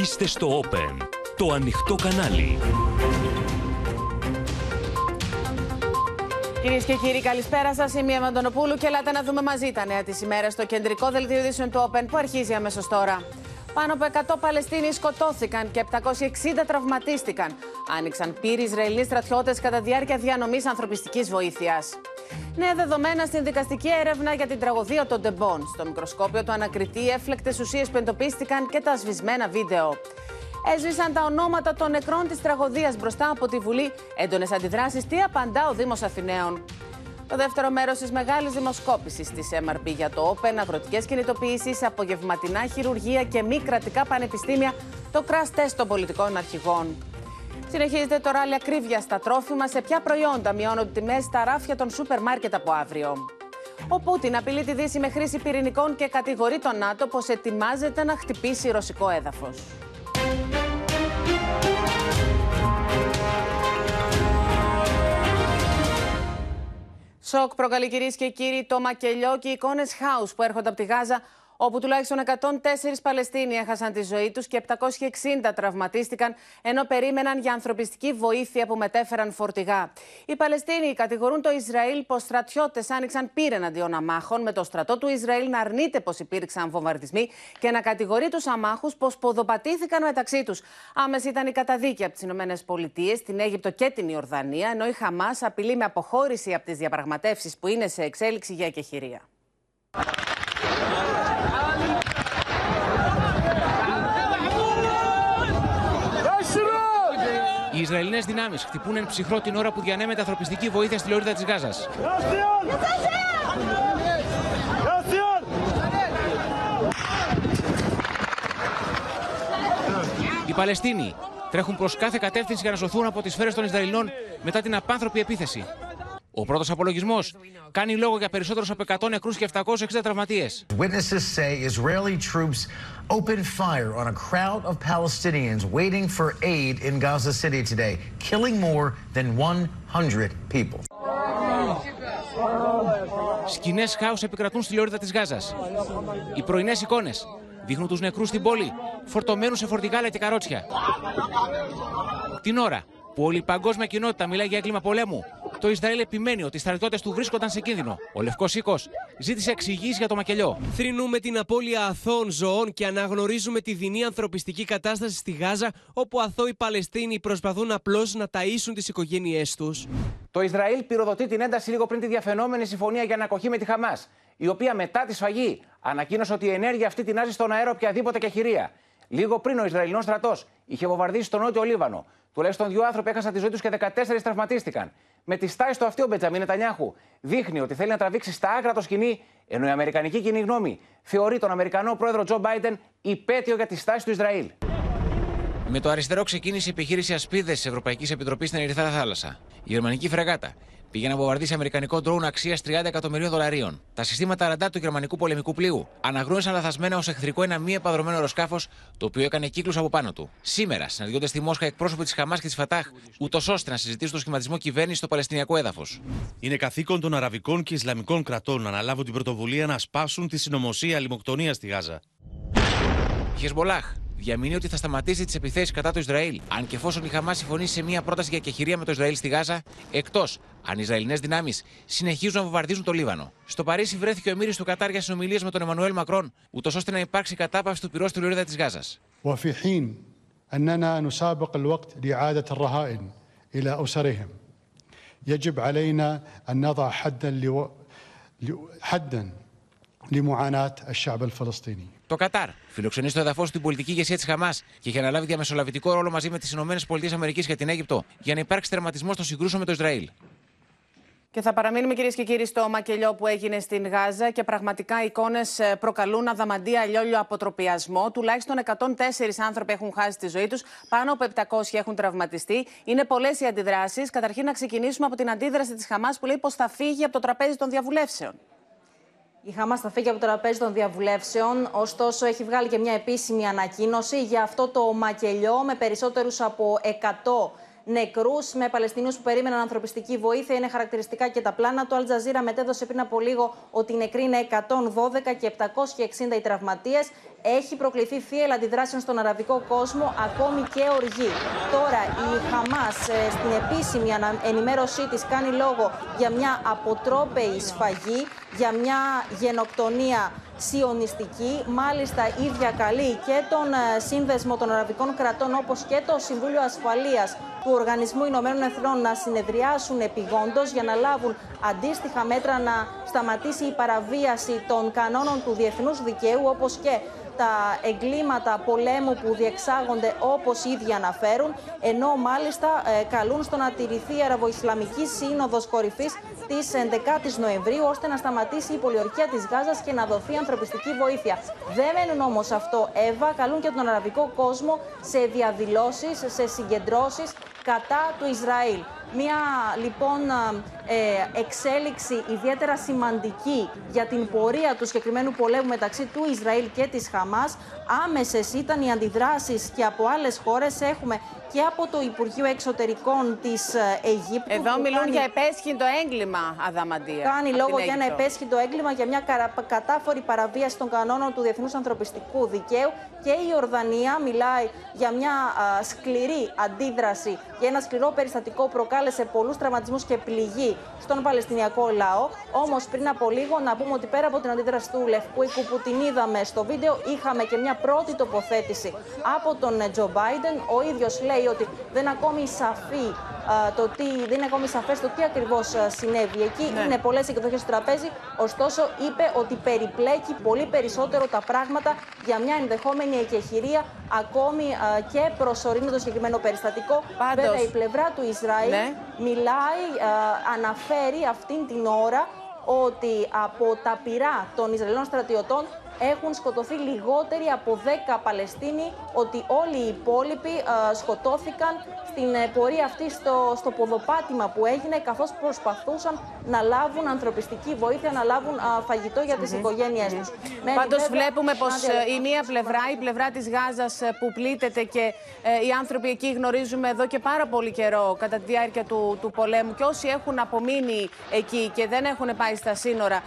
Είστε στο Open, το ανοιχτό κανάλι. Κυρίες και κύριοι, καλησπέρα σας. Είμαι η Μαντονοπούλου και ελάτε να δούμε μαζί τα νέα της ημέρας στο κεντρικό δελτίο ειδήσεων του Open που αρχίζει αμέσως τώρα. Πάνω από 100 Παλαιστίνοι σκοτώθηκαν και 760 τραυματίστηκαν. Άνοιξαν πύροι Ισραηλοί στρατιώτες κατά διάρκεια διανομής ανθρωπιστικής βοήθειας. Νέα δεδομένα στην δικαστική έρευνα για την τραγωδία των Ντεμπών. Στο μικροσκόπιο του ανακριτή, έφλεκτες ουσίες που εντοπίστηκαν και τα σβησμένα βίντεο. Έσβησαν τα ονόματα των νεκρών της τραγωδίας μπροστά από τη Βουλή. Έντονες αντιδράσεις. Τι απαντά ο Δήμος Αθηναίων. Το δεύτερο μέρος της μεγάλης δημοσκόπησης της MRP για το Open, αγροτικές κινητοποιήσεις, απογευματινά χειρουργία και μη κρατικά πανεπιστήμια, το crash test των πολιτικών αρχηγών. Συνεχίζεται το ράλι ακρίβεια στα τρόφιμα. Σε ποια προϊόντα μειώνονται τιμές στα ράφια των σούπερ μάρκετ από αύριο; Ο Πούτιν απειλεί τη Δύση με χρήση πυρηνικών και κατηγορεί τον ΝΑΤΟ πως ετοιμάζεται να χτυπήσει ρωσικό έδαφος. Σοκ προκαλεί κυρίες και κύριοι το μακελιό και οι εικόνες χάους που έρχονται από τη Γάζα όπου τουλάχιστον 104 Παλαιστίνοι έχασαν τη ζωή τους και 760 τραυματίστηκαν, ενώ περίμεναν για ανθρωπιστική βοήθεια που μετέφεραν φορτηγά. Οι Παλαιστίνοι κατηγορούν το Ισραήλ πως στρατιώτες άνοιξαν πύρ εναντίον αμάχων, με το στρατό του Ισραήλ να αρνείται πως υπήρξαν βομβαρδισμοί και να κατηγορεί τους αμάχους πως ποδοπατήθηκαν μεταξύ τους. Άμεση ήταν η καταδίκη από τις ΗΠΑ, την Αίγυπτο και την Ιορδανία, ενώ η Χαμάς απειλεί με αποχώρηση από τις διαπραγματεύσεις που είναι σε εξέλιξη για εκεχηρία. Οι Ισραηλινές δυνάμεις χτυπούν εν ψυχρό την ώρα που διανέμεται ανθρωπιστική βοήθεια στη λωρίδα της Γάζας. Οι Παλαιστίνοι τρέχουν προς κάθε κατεύθυνση για να σωθούν από τις σφαίρες των Ισραηλινών μετά την απάνθρωπη επίθεση. Ο πρώτος απολογισμός κάνει λόγο για περισσότερους από 100 νεκρούς και 760 τραυματίες. Witnesses say Israeli troops opened fire on a crowd of Palestinians waiting for aid in Gaza City today, killing more than 100 people. Σκηνές χάους επικρατούν στη λωρίδα της Γάζας. Οι πρωινές εικόνες δείχνουν τους νεκρούς στην πόλη, φορτωμένους σε φορτηγάλα και καρότσια. Την ώρα που όλη η παγκόσμια κοινότητα μιλάει για έγκλημα πολέμου, το Ισραήλ επιμένει ότι οι στρατιώτες του βρίσκονταν σε κίνδυνο. Ο Λευκός Οίκος ζήτησε εξηγήσεις για το μακελιό. Θρυνούμε την απώλεια αθώων ζωών και αναγνωρίζουμε τη δεινή ανθρωπιστική κατάσταση στη Γάζα, όπου αθώοι Παλαιστίνοι προσπαθούν απλώς να ταΐσουν τις οικογένειές τους. Το Ισραήλ πυροδοτεί την ένταση λίγο πριν τη διαφαινόμενη συμφωνία για ανακοχή με τη Χαμάς, η οποία μετά τη σφαγή ανακοίνωσε ότι η ενέργεια αυτή τεινάζει στον αέρα οποιαδήποτε κεχηρία. Λίγο πριν ο Ισραηλινός στρατός είχε βομβαρδίσει τον Νότιο Λίβανο. Τουλάχιστον δύο άνθρωποι έχασαν τη ζωή τους και 14 τραυματίστηκαν. Με τη στάση του αυτή ο Μπετζαμί Νετανιάχου δείχνει ότι θέλει να τραβήξει στα άκρα το σκηνή, ενώ η Αμερικανική κοινή γνώμη θεωρεί τον Αμερικανό πρόεδρο Τζο Μπάιντεν υπέτειο για τη στάση του Ισραήλ. Με το αριστερό ξεκίνησε η επιχείρηση Ασπίδες της Ευρωπαϊκής Επιτροπής στην Ερυθρά Θάλασσα. Η γερμανική φρεγάτα πήγε να βομβαρδίσει αμερικανικό ντρόουν αξίας 30 εκατομμυρίων δολαρίων. Τα συστήματα ραντά του γερμανικού πολεμικού πλοίου αναγνώρισαν λαθασμένα ως εχθρικό ένα μη επαδρομένο αεροσκάφος, το οποίο έκανε κύκλους από πάνω του. Σήμερα συναντιόνται στη Μόσχα εκπρόσωποι της Χαμάς και της Φατάχ, ούτως ώστε να συζητήσουν το σχηματισμό κυβέρνησης στο Παλαιστινιακό έδαφος. Είναι καθήκον των Αραβικών και Ισλαμικών κρατών να αναλάβουν την πρωτοβουλία να σπάσουν τη συνωμοσία λιμοκτονίας στη Γάζα. Χεσμολάχ διαμηνεί ότι θα σταματήσει τι επιθέσει κατά του Ισραήλ, αν και εφόσον η Χαμά συμφωνήσει σε μια πρόταση για κεχηρία με το Ισραήλ στη Γάζα, εκτό αν οι Ισραηλινέ δυνάμει συνεχίζουν να βομβαρδίζουν το Λίβανο. Στο Παρίσι βρέθηκε ο Εμμύρη του Κατάρ για συνομιλίε με τον Εμμανουέλ Μακρόν, ούτω ώστε να υπάρξει κατάπαυση του πυρό στη λωρίδα τη Γάζα. وفي حين أننا نسابق الوقت لإعادة الرهائن إلى أسرهم يجب علينا أن نضع حدا لو... حدا لمعاناة الشعب الفلسطيني το Κατάρ φιλοξενεί στο εδαφός την πολιτική ηγεσία της Χαμάς και έχει αναλάβει διαμεσολαβητικό ρόλο μαζί με τις ΗΠΑ και την Αίγυπτο για να υπάρξει τερματισμός των συγκρούσεων με το Ισραήλ. Και θα παραμείνουμε κυρίες και κύριοι στο μακελιό που έγινε στην Γάζα και πραγματικά οι εικόνες προκαλούν αδαμαντία αλλιόλιο αποτροπιασμό. Τουλάχιστον 104 άνθρωποι έχουν χάσει τη ζωή τους, πάνω από 700 έχουν τραυματιστεί. Είναι πολλές οι αντιδράσεις. Καταρχήν, να ξεκινήσουμε από την αντίδραση της Χαμάς που λέει πως θα φύγει από το τραπέζι των διαβουλεύσεων. Η Χαμάς θα φύγει από το τραπέζι των διαβουλεύσεων, ωστόσο έχει βγάλει και μια επίσημη ανακοίνωση για αυτό το μακελιό με περισσότερους από 100 νεκρούς με Παλαιστινίους που περίμεναν ανθρωπιστική βοήθεια. Είναι χαρακτηριστικά και τα πλάνα του. Αλτζαζίρα μετέδωσε πριν από λίγο ότι οι νεκροί είναι 112 και 760 οι τραυματίες. Έχει προκληθεί θύελα αντιδράσεων στον αραβικό κόσμο, ακόμη και οργή. Τώρα η Χαμάς ε, στην επίσημη ενημέρωσή της κάνει λόγο για μια αποτρόπαιη σφαγή, για μια γενοκτονία σιωνιστική. Μάλιστα, ίδια καλεί και τον ε, Σύνδεσμο των Αραβικών Κρατών, όπως και το Συμβούλιο Ασφαλείας του Οργανισμού Ηνωμένων Εθνών να συνεδριάσουν επιγόντως για να λάβουν αντίστοιχα μέτρα να σταματήσει η παραβίαση των κανόνων του διεθνούς δικαίου, όπως και τα εγκλήματα πολέμου που διεξάγονται όπως ήδη αναφέρουν, ενώ μάλιστα ε, καλούν στο να τηρηθεί η Αραβοϊσλαμική Σύνοδος Κορυφής της 11ης Νοεμβρίου, ώστε να σταματήσει η πολιορκία της Γάζας και να δοθεί ανθρωπιστική βοήθεια. Δεν μένουν όμως αυτό, Εύα, καλούν και τον αραβικό κόσμο σε διαδηλώσεις, σε συγκεντρώσεις κατά του Ισραήλ. Μία λοιπόν ε, εξέλιξη ιδιαίτερα σημαντική για την πορεία του συγκεκριμένου πολέμου μεταξύ του Ισραήλ και της Χαμάς. Άμεσες ήταν οι αντιδράσεις και από άλλες χώρες έχουμε και από το Υπουργείο Εξωτερικών της ε, Αιγύπτου. Εδώ μιλούν κάνει... για επέσχυντο έγκλημα, Αδαμαντία. Κάνει λόγο για ένα επέσχυντο έγκλημα, για μια κατάφορη παραβίαση των κανόνων του Διεθνούς Ανθρωπιστικού Δικαίου. Και η Ορδανία μιλάει για μια σκληρή αντίδραση, για ένα σκληρό περιστατικό που προκάλεσε πολλούς τραυματισμούς και πληγή στον Παλαιστινιακό λαό. Όμως πριν από λίγο να πούμε ότι πέρα από την αντίδραση του Λευκού Οίκου που την είδαμε στο βίντεο, είχαμε και μια πρώτη τοποθέτηση από τον Τζο Μπάιντεν. Ο ίδιος λέει ότι δεν ακόμη σαφή το τι, δεν είναι ακόμη σαφές το τι ακριβώς συνέβη εκεί. Ναι. Είναι πολλές εκδοχές στο τραπέζι, ωστόσο είπε ότι περιπλέκει πολύ περισσότερο τα πράγματα για μια ενδεχόμενη εκεχηρία ακόμη και προσωρινή το συγκεκριμένο περιστατικό. Πάντως, Βέβαια η πλευρά του Ισραήλ ναι. μιλάει, αναφέρει αυτήν την ώρα ότι από τα πυρά των Ισραηλινών στρατιωτών έχουν σκοτωθεί λιγότεροι από 10 Παλαιστίνοι, ότι όλοι οι υπόλοιποι σκοτώθηκαν στην ε, πορεία αυτή στο, στο ποδοπάτημα που έγινε, καθώς προσπαθούσαν να λάβουν ανθρωπιστική βοήθεια, να λάβουν φαγητό για τις mm -hmm. οικογένειές τους. Mm Πάντως βλέπουμε πως ε, η μία πλευρά, η πλευρά της Γάζας ε, που πλήττεται και οι άνθρωποι εκεί γνωρίζουμε εδώ και πάρα πολύ καιρό κατά τη διάρκεια του, του πολέμου και όσοι έχουν απομείνει εκεί και δεν έχουν πάει στα σύνορα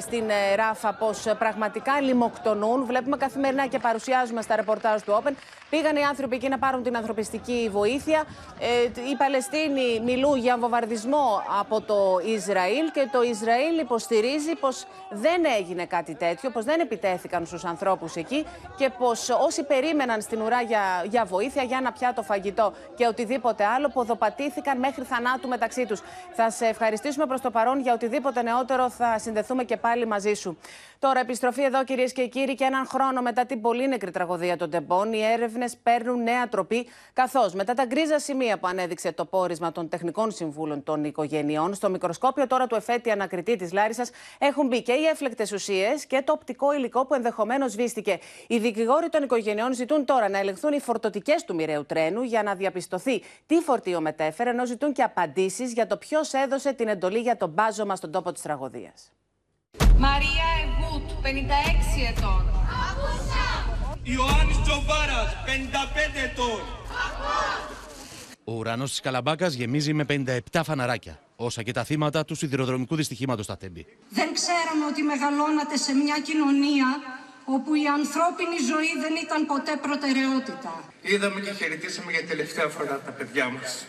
στην Ράφα πως πραγματικά πραγματικά λιμοκτονούν. Βλέπουμε καθημερινά και παρουσιάζουμε στα ρεπορτάζ του Open. Πήγαν οι άνθρωποι εκεί να πάρουν την ανθρωπιστική βοήθεια. Ε, οι Παλαιστίνοι μιλούν για βομβαρδισμό από το Ισραήλ και το Ισραήλ υποστηρίζει πως δεν έγινε κάτι τέτοιο, πως δεν επιτέθηκαν στους ανθρώπους εκεί και πως όσοι περίμεναν στην ουρά για, για βοήθεια, για ένα πιάτο φαγητό και οτιδήποτε άλλο, ποδοπατήθηκαν μέχρι θανάτου μεταξύ τους. Θα σε ευχαριστήσουμε προς το παρόν για οτιδήποτε νεότερο. Θα συνδεθούμε και πάλι μαζί σου. Τώρα, επιστροφή εδώ, κυρίες και κύριοι, και έναν χρόνο μετά την πολύ νεκρή τραγωδία των Τεμπών, οι έρευνες παίρνουν νέα τροπή. Καθώς μετά τα γκρίζα σημεία που ανέδειξε το πόρισμα των τεχνικών συμβούλων των οικογενειών, στο μικροσκόπιο τώρα του εφέτη ανακριτή της Λάρισας έχουν μπει και οι έφλεκτες ουσίες και το οπτικό υλικό που ενδεχομένως σβήστηκε. Οι δικηγόροι των οικογενειών ζητούν τώρα να ελεγχθούν οι φορτωτικές του μοιραίου τρένου για να διαπιστωθεί τι φορτίο μετέφερε, ενώ ζητούν και απαντήσεις για το ποιος έδωσε την εντολή για τον μπάζωμα στον τόπο της τραγωδίας. Μαρία Εγούτ, 56 ετών. Ιωάννης Τζοβάρας, 55 ετών. Ο ουρανός της Καλαμπάκας γεμίζει με 57 φαναράκια, όσα και τα θύματα του σιδηροδρομικού δυστυχήματος στα Τέμπη. Δεν ξέραμε ότι μεγαλώνατε σε μια κοινωνία όπου η ανθρώπινη ζωή δεν ήταν ποτέ προτεραιότητα. Είδαμε και χαιρετήσαμε για τελευταία φορά τα παιδιά μας.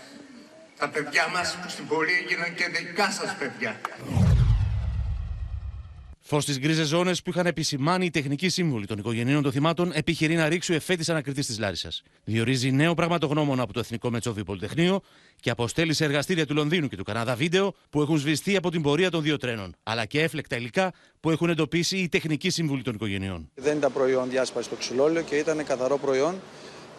Τα παιδιά μας που στην πορεία έγιναν και δικά σας παιδιά. Φως στις γκρίζες ζώνες που είχαν επισημάνει οι τεχνικοί σύμβουλοι των οικογενείων των θυμάτων επιχειρεί να ρίξει ο εφέτης ανακριτής της Λάρισας. Διορίζει νέο πραγματογνώμονα από το Εθνικό Μετσόβιο Πολυτεχνείο και αποστέλει σε εργαστήρια του Λονδίνου και του Καναδά βίντεο που έχουν σβηστεί από την πορεία των δύο τρένων, αλλά και έφλεκτα υλικά που έχουν εντοπίσει οι τεχνικοί σύμβουλοι των οικογενειών. Δεν ήταν προϊόν διάσπασης στο ξυλόλαιο και ήταν καθαρό προϊόν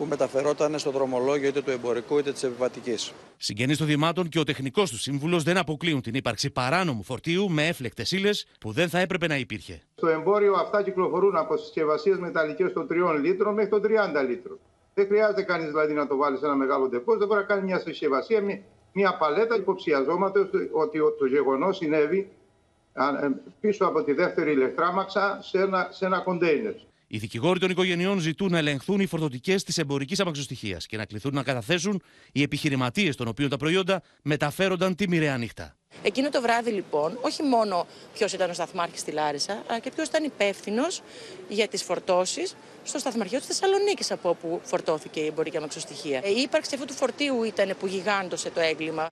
που μεταφερόταν στο δρομολόγιο είτε του εμπορικού είτε της επιβατικής. Συγγενείς των δημάτων και ο τεχνικός του σύμβουλος δεν αποκλείουν την ύπαρξη παράνομου φορτίου με έφλεκτες ύλες που δεν θα έπρεπε να υπήρχε. Στο εμπόριο αυτά κυκλοφορούν από συσκευασίες μεταλλικές των 3 λίτρων μέχρι των 30 λίτρων. Δεν χρειάζεται κανείς δηλαδή να το βάλει σε ένα μεγάλο τεπό, δεν μπορεί να κάνει μια συσκευασία, μια παλέτα. Υποψιαζόμαστε ότι το γεγονός συνέβη ε, πίσω από τη δεύτερη ηλεκτράμαξα σε ένα, σε ένα κοντέινερ. Οι δικηγόροι των οικογενειών ζητούν να ελεγχθούν οι φορτωτικές της εμπορικής αμαξοστοιχίας και να κληθούν να καταθέσουν οι επιχειρηματίες των οποίων τα προϊόντα μεταφέρονταν τη μοιραία νύχτα. Εκείνο το βράδυ, λοιπόν, όχι μόνο ποιος ήταν ο σταθμάρχης στη Λάρισα, αλλά και ποιος ήταν υπεύθυνος για τις φορτώσεις στο σταθμαρχείο της Θεσσαλονίκης, από όπου φορτώθηκε η εμπορική αμαξοστοιχεία. Η ύπαρξη αυτού του φορτίου ήταν που γιγάντωσε το έγκλημα.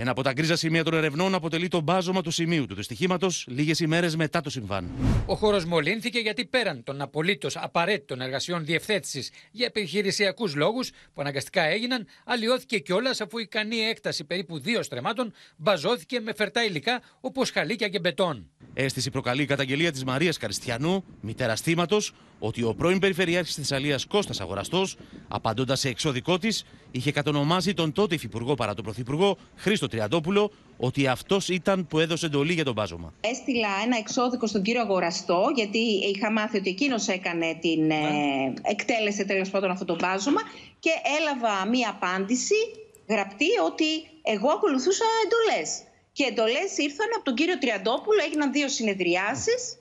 Ένα από τα γκρίζα σημεία των ερευνών αποτελεί το μπάζωμα του σημείου του δυστυχήματο λίγες ημέρες μετά το συμβάν. Ο χώρος μολύνθηκε γιατί πέραν των απολύτως απαραίτητων εργασιών διευθέτησης για επιχειρησιακούς λόγους που αναγκαστικά έγιναν, αλλοιώθηκε κιόλας αφού η ικανή έκταση περίπου δύο στρεμάτων μπαζώθηκε με φερτά υλικά όπως χαλίκια και μπετόν. Αίσθηση προκαλεί η καταγγελία της Μαρίας Καριστιανού, μητέρα θύματο, ότι ο πρώην Περιφερειάρχης της Θεσσαλίας Κώστας Αγοραστός, απαντώντας σε εξώδικό της, είχε κατονομάσει τον τότε υφυπουργό παρά τον πρωθυπουργό Χρήστο Τριαντόπουλο ότι αυτός ήταν που έδωσε εντολή για τον μπάζωμα. Έστειλα ένα εξώδικο στον κύριο Αγοραστό, γιατί είχα μάθει ότι εκείνος έκανε την. Ε, εκτέλεσε τέλος πάντων αυτό το μπάζωμα και έλαβα μία απάντηση γραπτή ότι εγώ ακολουθούσα εντολές. Και εντολές ήρθαν από τον κύριο Τριαντόπουλο, έγιναν δύο συνεδριάσεις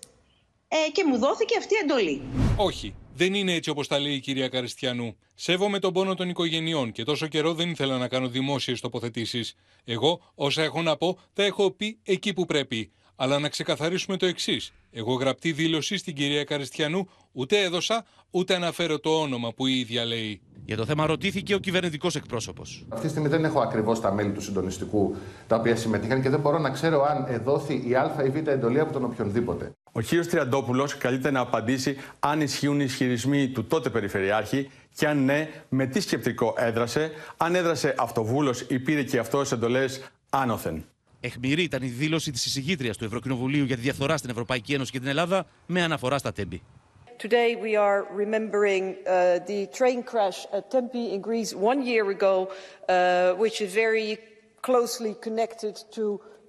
ε, και μου δόθηκε αυτή η εντολή. Όχι, δεν είναι έτσι όπως τα λέει η κυρία Καριστιανού. Σέβομαι τον πόνο των οικογενειών και τόσο καιρό δεν ήθελα να κάνω δημόσιες τοποθετήσεις. Εγώ, όσα έχω να πω, τα έχω πει εκεί που πρέπει. Αλλά να ξεκαθαρίσουμε το εξής. Εγώ γραπτή δήλωση στην κυρία Καριστιανού ούτε έδωσα, ούτε αναφέρω το όνομα που η ίδια λέει. Για το θέμα ρωτήθηκε ο κυβερνητικός εκπρόσωπος. Αυτή τη στιγμή δεν έχω ακριβώς τα μέλη του συντονιστικού τα οποία συμμετείχαν και δεν μπορώ να ξέρω αν εδόθη η Α ή Β εντολή από τον οποιονδήποτε. Ο κ. Τριαντόπουλος καλείται να απαντήσει αν ισχύουν οι ισχυρισμοί του τότε Περιφερειάρχη και αν ναι, με τι σκεπτικό έδρασε, αν έδρασε αυτοβούλος ή πήρε και αυτό εντολές άνωθεν. Εχμηρή ήταν η δήλωση τη εισηγήτρια του Ευρωκοινοβουλίου για τη διαφθορά στην Ευρωπαϊκή Ένωση και την Ελλάδα με αναφορά στα τέμπη. Today we are remembering uh, the train crash at Tempe in Greece one year ago, uh, which is very closely connected to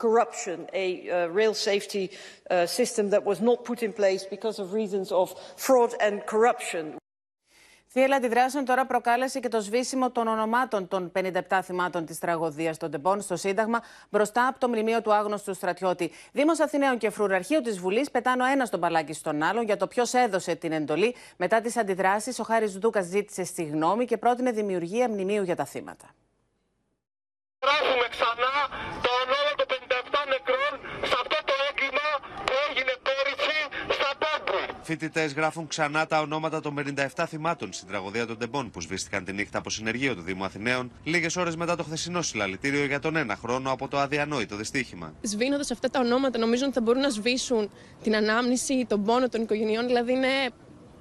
corruption, a uh, rail safety uh, system that was not put in place because of reasons of fraud and corruption. Θύελα αντιδράσεων τώρα προκάλεσε και το σβήσιμο των ονομάτων των 57 θυμάτων της τραγωδίας των Τεμπών στο Σύνταγμα μπροστά από το μνημείο του άγνωστου στρατιώτη. Δήμος Αθηναίων και Φρουραρχείο της Βουλής πετάνε ο ένα τον παλάκι στον άλλον για το ποιος έδωσε την εντολή. Μετά τις αντιδράσεις, ο Χάρης Δούκα ζήτησε συγγνώμη και πρότεινε δημιουργία μνημείου για τα θύματα. Γράφουμε ξανά το όνομα των 57 νεκρών σε αυτό το έγκλημα που έγινε πέρυσι στα Τέμπη. Φοιτητές γράφουν ξανά τα ονόματα των 57 θυμάτων στην τραγωδία των Τεμπών που σβήστηκαν τη νύχτα από συνεργείο του Δήμου Αθηναίων λίγες ώρες μετά το χθεσινό συλλαλητήριο για τον ένα χρόνο από το αδιανόητο δυστύχημα. Σβήνοντας αυτά τα ονόματα, νομίζω ότι θα μπορούν να σβήσουν την ανάμνηση, τον πόνο των οικογενειών. Δηλαδή, είναι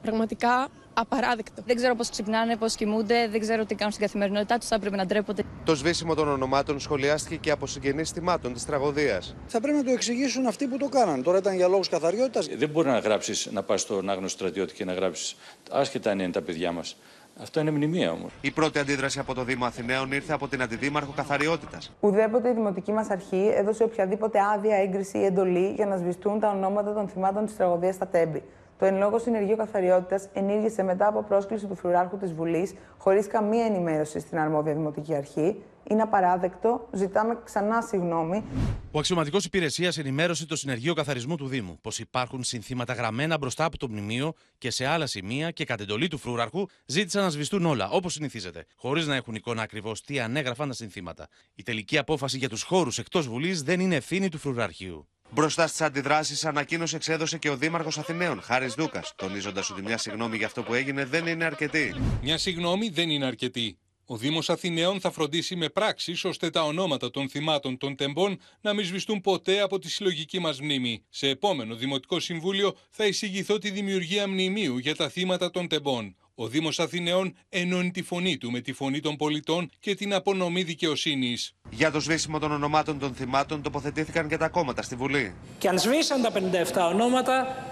πραγματικά απαράδεκτο. Δεν ξέρω πώς ξυπνάνε, πώς κοιμούνται, δεν ξέρω τι κάνουν στην καθημερινότητά τους. Θα έπρεπε να ντρέπονται. Το σβήσιμο των ονομάτων σχολιάστηκε και από συγγενείς θυμάτων της τραγωδίας. Θα πρέπει να το εξηγήσουν αυτοί που το κάναν. Τώρα ήταν για λόγους καθαριότητας. Δεν μπορεί να γράψεις, να πας στον άγνωστο στρατιώτη και να γράψεις άσχετα αν είναι τα παιδιά μας. Αυτό είναι μνημεία όμως. Η πρώτη αντίδραση από το Δήμο Αθηναίων ήρθε από την Αντιδήμαρχο Καθαριότητας. Ουδέποτε η δημοτική μας αρχή έδωσε οποιαδήποτε άδεια, έγκριση ή εντολή για να σβηστούν τα ονόματα των θυμάτων της τραγωδίας στα Τέμπη. Το εν λόγω συνεργείο καθαριότητας ενήργησε μετά από πρόσκληση του Φρουράρχου της Βουλής, χωρίς καμία ενημέρωση στην αρμόδια δημοτική αρχή. Είναι απαράδεκτο. Ζητάμε ξανά συγγνώμη. Ο αξιωματικός υπηρεσίας ενημέρωσε το συνεργείο καθαρισμού του Δήμου πως υπάρχουν συνθήματα γραμμένα μπροστά από το μνημείο και σε άλλα σημεία και κατ' εντολή του Φρούραρχου ζήτησαν να σβηστούν όλα, όπως συνηθίζεται, χωρίς να έχουν εικόνα ακριβώς τι ανέγραφαν τα συνθήματα. Η τελική απόφαση για τους χώρους εκτός Βουλής δεν είναι ευθύνη του Φρουραρχείου. Μπροστά στις αντιδράσεις, ανακοίνωση εξέδωσε και ο Δήμαρχος Αθηναίων, Χάρης Δούκας, τονίζοντας ότι μια συγγνώμη για αυτό που έγινε δεν είναι αρκετή. Μια συγγνώμη δεν είναι αρκετή. Ο Δήμος Αθηναίων θα φροντίσει με πράξεις ώστε τα ονόματα των θυμάτων των τεμπών να μην σβηστούν ποτέ από τη συλλογική μας μνήμη. Σε επόμενο Δημοτικό Συμβούλιο θα εισηγηθώ τη δημιουργία μνημείου για τα θύματα των τεμπών. Ο Δήμος Αθηναίων ενώνει τη φωνή του με τη φωνή των πολιτών και την απονομή δικαιοσύνης. Για το σβήσιμο των ονομάτων των θυμάτων τοποθετήθηκαν και τα κόμματα στη Βουλή. Και αν σβήσαν τα 57 ονόματα,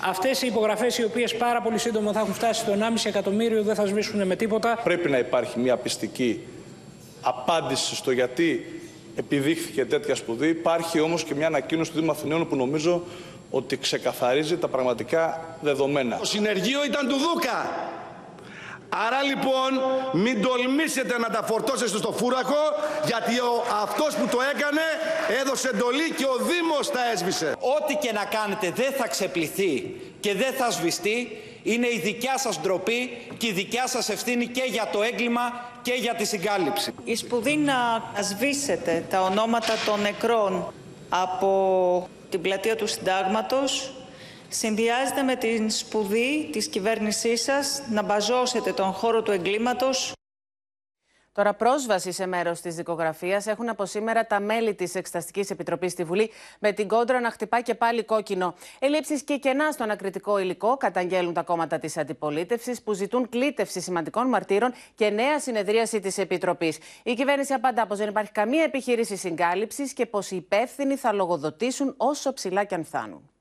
αυτές οι υπογραφές οι οποίες πάρα πολύ σύντομα θα έχουν φτάσει στο 1,5 εκατομμύριο δεν θα σβήσουν με τίποτα. Πρέπει να υπάρχει μια πιστική απάντηση στο γιατί επιδείχθηκε τέτοια σπουδή. Υπάρχει όμως και μια ανακοίνωση του Δήμου Αθηναίων που νομίζω ότι ξεκαθαρίζει τα πραγματικά δεδομένα. Το συνεργείο ήταν του Δούκα. Άρα λοιπόν μην τολμήσετε να τα φορτώσετε στο φούραχο γιατί ο, αυτός που το έκανε έδωσε εντολή και ο Δήμος τα έσβησε. Ό,τι και να κάνετε δεν θα ξεπληθεί και δεν θα σβηστεί. Είναι η δικιά σας ντροπή και η δικιά σας ευθύνη και για το έγκλημα και για τη συγκάλυψη. Η σπουδή να σβήσετε τα ονόματα των νεκρών από την πλατεία του Συντάγματος συνδυάζεται με την σπουδή της κυβέρνησής σας να μπαζώσετε τον χώρο του εγκλήματος Τώρα, πρόσβαση σε μέρος της δικογραφίας έχουν από σήμερα τα μέλη της Εξεταστικής Επιτροπής στη Βουλή, με την κόντρα να χτυπά και πάλι κόκκινο. Ελλείψεις και κενά στον ακριτικό υλικό καταγγέλουν τα κόμματα της αντιπολίτευσης, που ζητούν κλήτευση σημαντικών μαρτύρων και νέα συνεδρίαση της Επιτροπής. Η κυβέρνηση απαντά πως δεν υπάρχει καμία επιχείρηση συγκάλυψης και πως οι υπεύθυνοι θα λογοδοτήσουν όσο ψηλά και αν φτάνουν.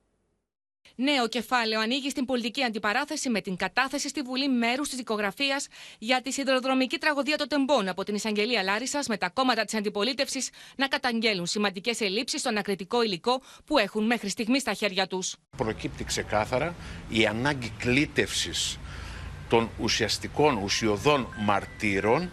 Νέο κεφάλαιο ανοίγει στην πολιτική αντιπαράθεση με την κατάθεση στη Βουλή μέρους της δικογραφίας για τη σιδηροδρομική τραγωδία των Τεμπών από την Εισαγγελία Λάρισας με τα κόμματα της αντιπολίτευσης να καταγγέλουν σημαντικές ελλείψεις στον ακριτικό υλικό που έχουν μέχρι στιγμής στα χέρια τους. Προκύπτει ξεκάθαρα η ανάγκη κλήτευσης των ουσιαστικών ουσιοδών μαρτύρων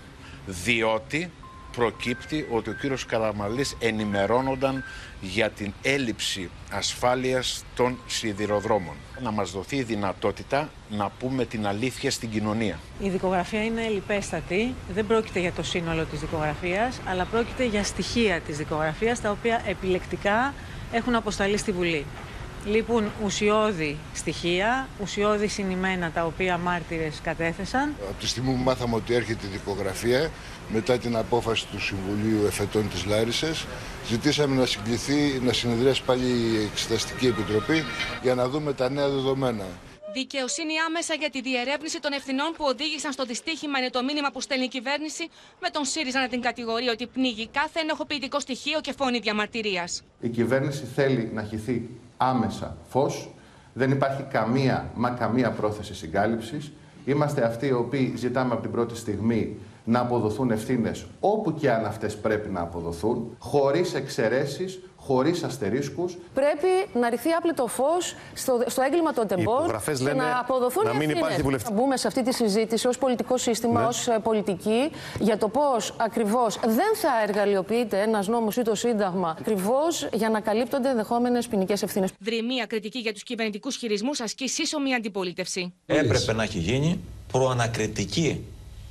διότι προκύπτει ότι ο κύριος Καραμαλής ενημερώνονταν για την έλλειψη ασφάλειας των σιδηροδρόμων. Να μας δοθεί η δυνατότητα να πούμε την αλήθεια στην κοινωνία. Η δικογραφία είναι λιπέστατη. Δεν πρόκειται για το σύνολο της δικογραφίας, αλλά πρόκειται για στοιχεία της δικογραφίας, τα οποία επιλεκτικά έχουν αποσταλεί στη Βουλή. Λείπουν ουσιώδη στοιχεία, ουσιώδη συνημένα τα οποία μάρτυρες κατέθεσαν. Από τη στιγμή που μάθαμε ότι έρχεται η δικογραφία, μετά την απόφαση του Συμβουλίου Εφετών της Λάρισας, ζητήσαμε να συγκληθεί, να συνεδριάσει πάλι η Εξεταστική Επιτροπή για να δούμε τα νέα δεδομένα. Δικαιοσύνη άμεσα για τη διερεύνηση των ευθυνών που οδήγησαν στο δυστύχημα είναι το μήνυμα που στέλνει η κυβέρνηση, με τον ΣΥΡΙΖΑ να την κατηγορεί ότι πνίγει κάθε ενοχοποιητικό στοιχείο και φωνή διαμαρτυρίας. Η κυβέρνηση θέλει να χυθεί άμεσα φως. Δεν υπάρχει καμία, μα καμία πρόθεση συγκάλυψης. Είμαστε αυτοί οι οποίοι ζητάμε από την πρώτη στιγμή να αποδοθούν ευθύνες όπου και αν αυτές πρέπει να αποδοθούν, χωρίς εξαιρέσεις, χωρίς αστερίσκους. Πρέπει να ρηχθεί άπλετο φως στο, στο έγκλημα των τεμπών και να αποδοθούν να μην οι υπάρχει Να μπούμε σε αυτή τη συζήτηση ως πολιτικό σύστημα, ναι. ως πολιτική, για το πώς ακριβώς δεν θα εργαλειοποιείται ένας νόμος ή το Σύνταγμα ακριβώς για να καλύπτονται ενδεχόμενες ποινικές ευθύνες. Δρυμία κριτική για τους κυβερνητικούς χειρισμούς ασκεί σύσσωμη αντιπολίτευση. Έπρεπε να έχει γίνει προανακριτική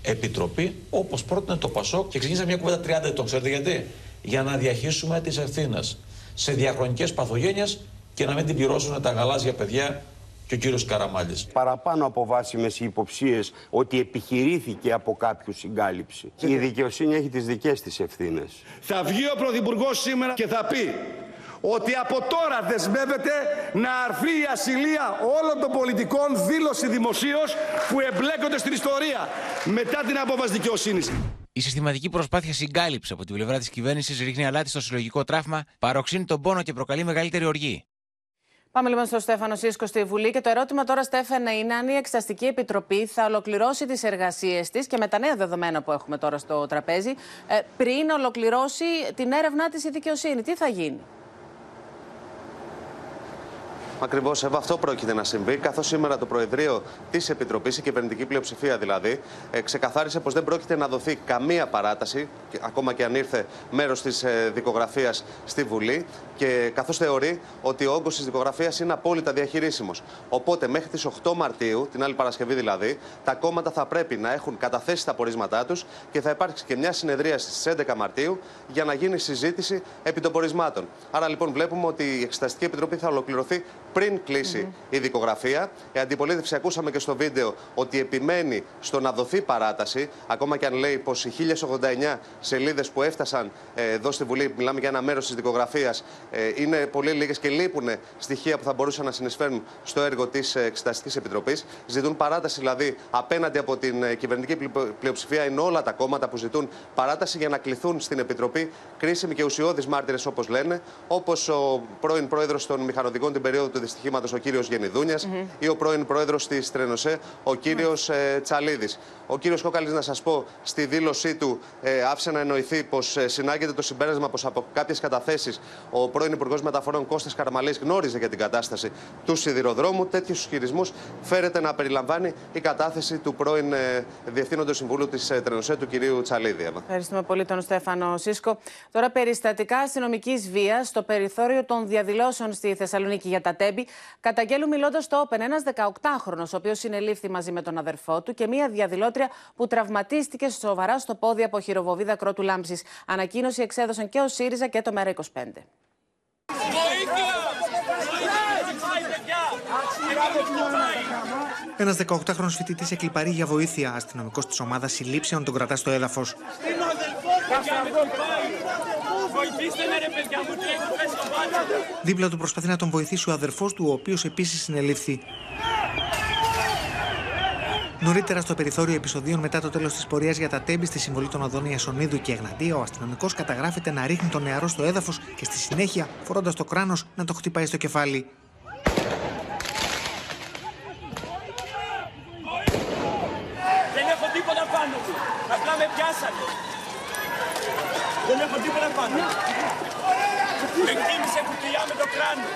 επιτροπή, όπως πρότεινε το Πασόκ και ξεκίνησε μια κουβέντα 30 ετών. Ξέρετε γιατί; Για να διαχύσουμε τις ευθύνες σε διαχρονικές παθογένειες και να μην την πληρώσουν τα γαλάζια παιδιά και ο κύριος Καραμάλης. Παραπάνω από βάσιμες υποψίες ότι επιχειρήθηκε από κάποιους συγκάλυψη. Η δικαιοσύνη έχει τις δικές της ευθύνες. Θα βγει ο Πρωθυπουργός σήμερα και θα πει ότι από τώρα δεσμεύεται να αρθεί η ασυλία όλων των πολιτικών δήλωση δημοσίως που εμπλέκονται στην ιστορία μετά την απόφαση δικαιοσύνης. Η συστηματική προσπάθεια συγκάλυψη από την πλευρά της κυβέρνησης ρίχνει αλάτι στο συλλογικό τραύμα, παροξύνει τον πόνο και προκαλεί μεγαλύτερη οργή. Πάμε λοιπόν στο Στέφανο Σίσκο στη Βουλή. Και το ερώτημα τώρα, Στέφανα, είναι αν η Εξεταστική Επιτροπή θα ολοκληρώσει τις εργασίες της και με τα νέα δεδομένα που έχουμε τώρα στο τραπέζι, ε, πριν ολοκληρώσει την έρευνά της η δικαιοσύνη. Τι θα γίνει; Ακριβώς αυτό πρόκειται να συμβεί, καθώς σήμερα το Προεδρείο της Επιτροπής, η κυβερνητική πλειοψηφία δηλαδή, ε, ξεκαθάρισε πως δεν πρόκειται να δοθεί καμία παράταση, ακόμα και αν ήρθε μέρος της ε, δικογραφίας στη Βουλή, και καθώς θεωρεί ότι ο όγκος της δικογραφίας είναι απόλυτα διαχειρίσιμος. Οπότε μέχρι τις 8 Μαρτίου, την άλλη Παρασκευή δηλαδή, τα κόμματα θα πρέπει να έχουν καταθέσει τα πορίσματά τους και θα υπάρξει και μια συνεδρία στις 11 Μαρτίου για να γίνει συζήτηση επί των πορισμάτων. Άρα λοιπόν βλέπουμε ότι η Εξεταστική Επιτροπή θα ολοκληρωθεί πριν κλείσει η δικογραφία. Η αντιπολίτευση ακούσαμε και στο βίντεο ότι επιμένει στο να δοθεί παράταση, ακόμα και αν λέει πως οι 1089 σελίδες που έφτασαν ε, εδώ στη Βουλή, μιλάμε για ένα μέρος της δικογραφίας, ε, είναι πολύ λίγες και λείπουν στοιχεία που θα μπορούσαν να συνεισφέρουν στο έργο της Εξεταστικής Επιτροπής. Ζητούν παράταση δηλαδή απέναντι από την ε, κυβερνητική πλειοψηφία. Είναι όλα τα κόμματα που ζητούν παράταση για να κληθούν στην Επιτροπή κρίσιμοι και ουσιώδεις μάρτυρες, όπως λένε, όπως ο πρώην πρόεδρος των μηχανοδικών την περίοδο του δυστυχήματος, ο κύριος Γενιδούνιας, ή ο πρώην πρόεδρος της Τρενοσέ, ο κύριος ε, Τσαλίδης. Ο κύριος Κόκαλης, να σας πω, στη δήλωσή του ε, άφησε να εννοηθεί πως ε, συνάγεται το συμπέρασμα πως από κάποιες καταθέσεις ο πρώην Υπουργός Μεταφορών Κώστας Καραμαλής γνώριζε για την κατάσταση του σιδηροδρόμου. Τέτοιου ισχυρισμού φέρεται να περιλαμβάνει η κατάθεση του πρώην ε, Διευθύνοντος Συμβούλου της ε, Τρενοσέ, του κυρίου Τσαλίδη. Ευχαριστούμε πολύ τον Στέφανο Σίσκο. Τώρα, περιστατικά αστυνομικής βίας στο περιθώριο των διαδηλώσεων στη Θεσσαλονίκη για τα Τέμπη, καταγγέλουν μιλώντας στο Open ένας 18χρονο, ο οποίος συνελήφθη μαζί με τον αδερφό του και μία διαδηλώτρια που τραυματίστηκε σοβαρά στο πόδι από χειροβοβίδα κρότου λάμψης. Ανακοίνωση εξέδωσαν και ο ΣΥΡΙΖΑ και το ΜΕΡΑ25. Ένας 18χρονο φοιτητής εκλυπαρεί για βοήθεια. Αστυνομικός της ομάδας συλλήψεων τον κρατά στο έδαφος. Δίπλα του προσπαθεί να τον βοηθήσει ο αδερφός του, ο οποίος επίσης συνελήφθη. Νωρίτερα στο περιθώριο επεισοδίων μετά το τέλος της πορείας για τα τέμπη στη συμβολή των οδών Ιασονίδου και Εγναντία, ο αστυνομικός καταγράφεται να ρίχνει τον νεαρό στο έδαφος και στη συνέχεια, φορώντας το κράνος, να το χτυπάει στο κεφάλι. Δεν έχω τίποτα πάνω μου. Απλά με πιάσανε. Δεν έχω τίποτα πάνω μου. Με κίνησε κουτιά με το κράνο.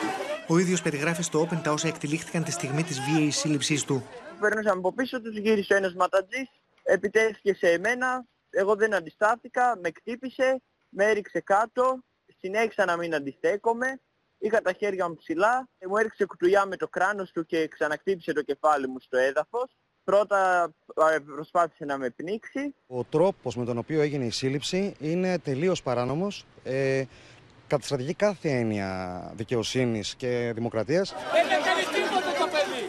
Ο ίδιος περιγράφει στο Open τα όσα εκτελήχθηκαν τη στιγμή της βίαιης σύλληψής του. Περνούσαμε από πίσω τους, γύρισε ένας ματατζής, επιτέθηκε σε εμένα, εγώ δεν αντιστάθηκα, με κτύπησε, με έριξε κάτω, συνέχισα να μην αντιστέκομαι, είχα τα χέρια μου ψηλά, μου έριξε κουτουλιά με το κράνος του και ξανακτύπησε το κεφάλι μου στο έδαφος. Πρώτα ε, προσπάθησε να με πνίξει. Ο τρόπος με τον οποίο έγινε η σύλληψη είναι τελείως παράνομος. Ε, καταστρατηγεί κάθε έννοια δικαιοσύνης και δημοκρατίας. Δεν έκανε τίποτα το παιδί.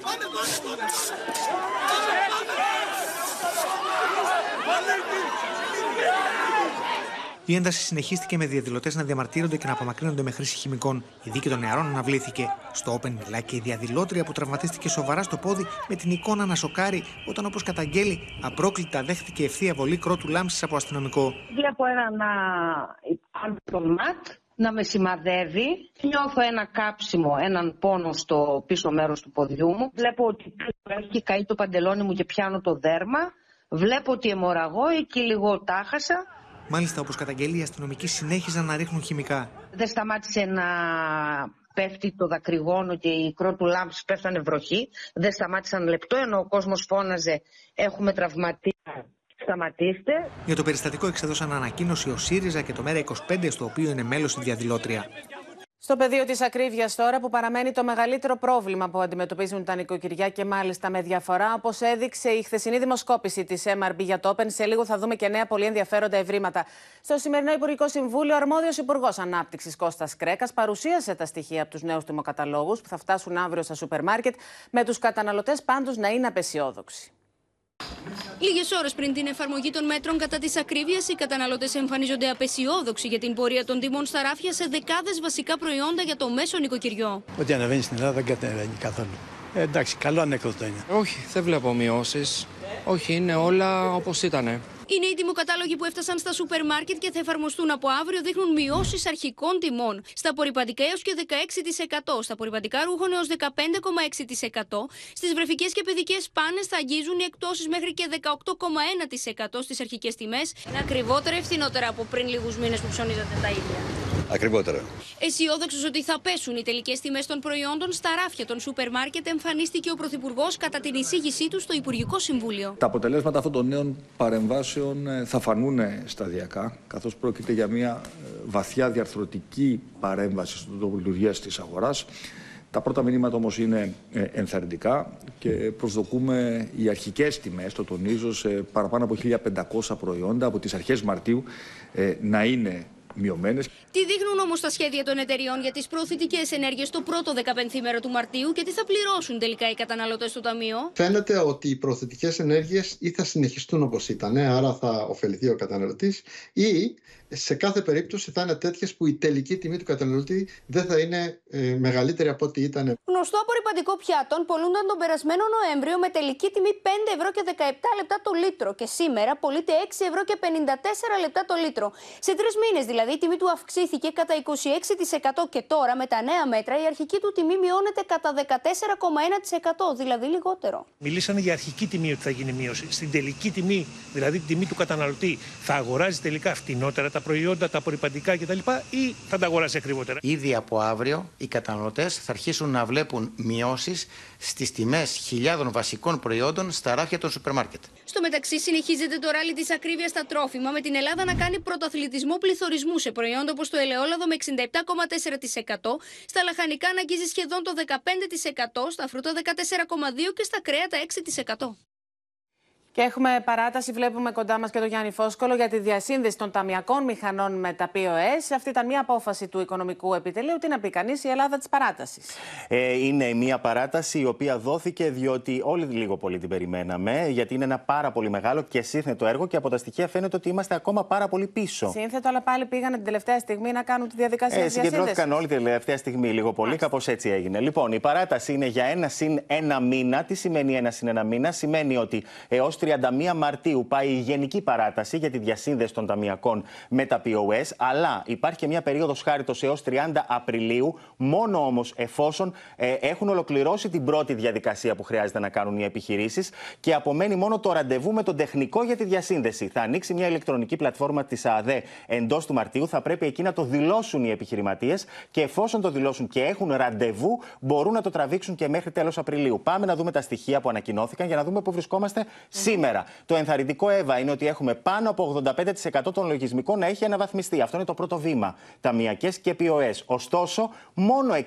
Η ένταση συνεχίστηκε με διαδηλωτές να διαμαρτύρονται και να απομακρύνονται με χρήση χημικών. Η δίκη των νεαρών αναβλήθηκε. Στο Open μιλάει και η διαδηλώτρια που τραυματίστηκε σοβαρά στο πόδι με την εικόνα να σοκάρει όταν, όπως καταγγέλει, απρόκλητα δέχτηκε ευθεία βολή κρότου λάμψης από αστυνομικό. Βλέπω έναν άνθρωπο ματ να με σημαδεύει. Νιώθω ένα κάψιμο, έναν πόνο στο πίσω μέρος του ποδιού μου. Βλέπω ότι έχει καεί το παντελόνι μου και πιάνω το δέρμα. Βλέπω ότι αιμορραγώ, εκεί λίγο τάχασα. Μάλιστα, όπως καταγγέλει, οι αστυνομικοί συνέχιζαν να ρίχνουν χημικά. Δεν σταμάτησε να πέφτει το δακρυγόνο και οι κρότου λάμψη πέφτανε βροχή. Δεν σταμάτησαν λεπτό, ενώ ο κόσμος φώναζε έχουμε τραυματία. Σταματήστε. Για το περιστατικό εξέδωσαν ανακοίνωση ο ΣΥΡΙΖΑ και το ΜΕΡΑ25, στο οποίο είναι μέλος η διαδηλώτρια. Στο πεδίο της ακρίβειας, τώρα που παραμένει το μεγαλύτερο πρόβλημα που αντιμετωπίζουν τα νοικοκυριά και μάλιστα με διαφορά, όπως έδειξε η χθεσινή δημοσκόπηση της MRB για το Open. Σε λίγο θα δούμε και νέα πολύ ενδιαφέροντα ευρήματα. Στο σημερινό Υπουργικό Συμβούλιο, ο αρμόδιος Υπουργός Ανάπτυξης Κώστας Κρέκας παρουσίασε τα στοιχεία από τους νέους τιμοκαταλόγους που θα φτάσουν αύριο στα σούπερ μάρκετ, με τους καταναλωτές πάντως να είναι απεσιόδοξοι. Λίγες ώρες πριν την εφαρμογή των μέτρων κατά της ακρίβειας, οι καταναλωτές εμφανίζονται απεσιόδοξοι για την πορεία των τιμών στα ράφια σε δεκάδες βασικά προϊόντα για το μέσο νοικοκυριό. Ό,τι ανεβαίνει στην Ελλάδα δεν κατεβαίνει καθόλου. Ε, εντάξει, καλό ανέκδοτο είναι. Όχι, δεν βλέπω μειώσεις. Όχι, είναι όλα όπως ήταν. Οι νέοι τιμοκατάλογοι που έφτασαν στα σούπερ μάρκετ και θα εφαρμοστούν από αύριο δείχνουν μειώσεις αρχικών τιμών. Στα απορριπαντικά έως και 16%, στα απορριπαντικά ρούχων έως 15,6%, στις βρεφικές και παιδικές πάνες θα αγγίζουν οι εκτόσει μέχρι και 18,1% στις αρχικές τιμές. Είναι ακριβότερα ή φθηνότερα από πριν λίγους μήνες που ψωνίζατε τα ίδια; Ακριβότερα. Αισιόδοξος ότι θα πέσουν οι τελικές τιμές των προϊόντων στα ράφια των σούπερ μάρκετ, εμφανίστηκε ο Πρωθυπουργός κατά την εισήγησή του στο Υπουργικό Συμβούλιο. Τα αποτελέσματα αυτών των νέων παρεμβάσεων ε, θα φανούν σταδιακά, καθώς πρόκειται για μια ε, βαθιά διαρθρωτική παρέμβαση στον τρόπο λειτουργίας της αγοράς. Τα πρώτα μηνύματα όμως είναι ε, ενθαρρυντικά και προσδοκούμε οι αρχικές τιμές, το τονίζω, σε παραπάνω από 1.500 προϊόντα από τις αρχές Μαρτίου να είναι μειωμένες. Τι δείχνουν όμως τα σχέδια των εταιριών για τις προωθητικές ενέργειες το πρώτο 15 του Μαρτίου και τι θα πληρώσουν τελικά οι καταναλωτές στο Ταμείο; Φαίνεται ότι οι προωθητικές ενέργειες ή θα συνεχιστούν όπως ήταν, άρα θα ωφεληθεί ο καταναλωτής, ή σε κάθε περίπτωση θα είναι τέτοιες που η τελική τιμή του καταναλωτή δεν θα είναι ε, μεγαλύτερη από ό,τι ήταν. Γνωστό απορριπαντικό πιάτων πολλούνταν τον περασμένο Νοέμβριο με τελική τιμή 5 ευρώ και 17 λεπτά το λίτρο και σήμερα πωλείται 6 ευρώ και 54 λεπτά το λίτρο. Σε τρεις μήνες δηλαδή η τιμή του αυξήθηκε κατά 26% και τώρα με τα νέα μέτρα η αρχική του τιμή μειώνεται κατά 14,1% δηλαδή λιγότερο. Μιλήσανε για αρχική τιμή ότι θα γίνει μείωση. Στην τελική τιμή, δηλαδή την τιμή του καταναλωτή, θα αγοράζει τελικά φτηνότερα τα προϊόντα, τα απορριπαντικά κτλ. ή θα τα αγοράσει ακριβότερα. Ήδη από αύριο οι καταναλωτές θα αρχίσουν να βλέπουν μειώσεις στις τιμές χιλιάδων βασικών προϊόντων στα ράφια των σούπερ μάρκετ. Στο μεταξύ, συνεχίζεται το ράλι της ακρίβειας στα τρόφιμα, με την Ελλάδα να κάνει πρωτοαθλητισμό πληθωρισμού σε προϊόντα όπως το ελαιόλαδο με 67,4%, στα λαχανικά να αγγίζει σχεδόν το 15%, στα φρούτα 14,2% και στα κρέατα 6%. Και έχουμε παράταση, βλέπουμε κοντά μας και τον Γιάννη Φόσκολο για τη διασύνδεση των ταμιακών μηχανών με τα POS. Αυτή ήταν μια απόφαση του Οικονομικού Επιτελείου. Τι να πει κανείς, η Ελλάδα της παράτασης. Ε, είναι μια παράταση η οποία δόθηκε διότι όλοι λίγο πολύ την περιμέναμε, γιατί είναι ένα πάρα πολύ μεγάλο και σύνθετο έργο και από τα στοιχεία φαίνεται ότι είμαστε ακόμα πάρα πολύ πίσω. Σύνθετο, αλλά πάλι πήγανε την τελευταία στιγμή να κάνουν τη διαδικασία ε, Συγκεντρώθηκαν όλοι την τελευταία στιγμή, λίγο πολύ, κάπως έτσι έγινε. Λοιπόν, η παράταση είναι για ένα συν ένα μήνα. Τι σημαίνει ένα συν ένα μήνα, Σημαίνει ότι έως 31 Μαρτίου πάει η γενική παράταση για τη διασύνδεση των ταμιακών με τα POS, αλλά υπάρχει και μια περίοδος χάριτος έως 30 Απριλίου, μόνο όμως εφόσον ε, έχουν ολοκληρώσει την πρώτη διαδικασία που χρειάζεται να κάνουν οι επιχειρήσεις και απομένει μόνο το ραντεβού με τον τεχνικό για τη διασύνδεση. Θα ανοίξει μια ηλεκτρονική πλατφόρμα της ΑΔΕ εντός του Μαρτίου, θα πρέπει εκεί να το δηλώσουν οι επιχειρηματίες και εφόσον το δηλώσουν και έχουν ραντεβού, μπορούν να το τραβήξουν και μέχρι τέλος Απριλίου. Πάμε να δούμε τα στοιχεία που ανακοινώθηκαν για να δούμε πού βρισκόμαστε σήμερα. Το ενθαρρυντικό, Εύα, είναι ότι έχουμε πάνω από 85% των λογισμικών να έχει αναβαθμιστεί. Αυτό είναι το πρώτο βήμα. Ταμιακές και POS. Ωστόσο, μόνο 60.000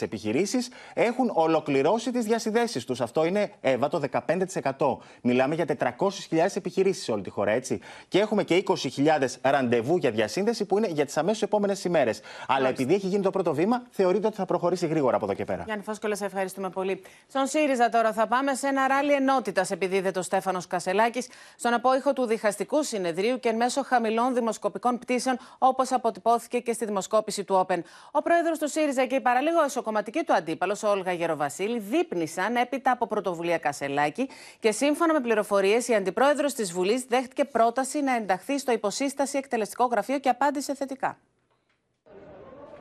επιχειρήσεις έχουν ολοκληρώσει τις διασυνδέσεις τους. Αυτό είναι, Εύα, το 15%. Μιλάμε για 400.000 επιχειρήσεις σε όλη τη χώρα, έτσι. Και έχουμε και 20.000 ραντεβού για διασύνδεση που είναι για τις αμέσως επόμενες ημέρες. Αλλά επειδή έχει γίνει το πρώτο βήμα, θεωρείται ότι θα προχωρήσει γρήγορα από εδώ και πέρα. Γιάννη Φόσκολα, σε ευχαριστούμε πολύ. Στον ΣΥΡΙΖΑ τώρα θα πάμε σε ένα ράλι ενότητας, επειδή δεν το Στέφανος Κασελάκης στον απόϊχο του διχαστικού συνεδρίου και εν μέσω χαμηλών δημοσκοπικών πτήσεων, όπως αποτυπώθηκε και στη δημοσκόπηση του Όπεν. Ο πρόεδρος του ΣΥΡΙΖΑ και η παραλίγο εσωκομματική του αντίπαλος, ο Όλγα Γεροβασίλη, δίπνησαν έπειτα από πρωτοβουλία Κασελάκη και σύμφωνα με πληροφορίες, η αντιπρόεδρος της Βουλής δέχτηκε πρόταση να ενταχθεί στο υποσύσταση εκτελεστικό γραφείο και απάντησε θετικά.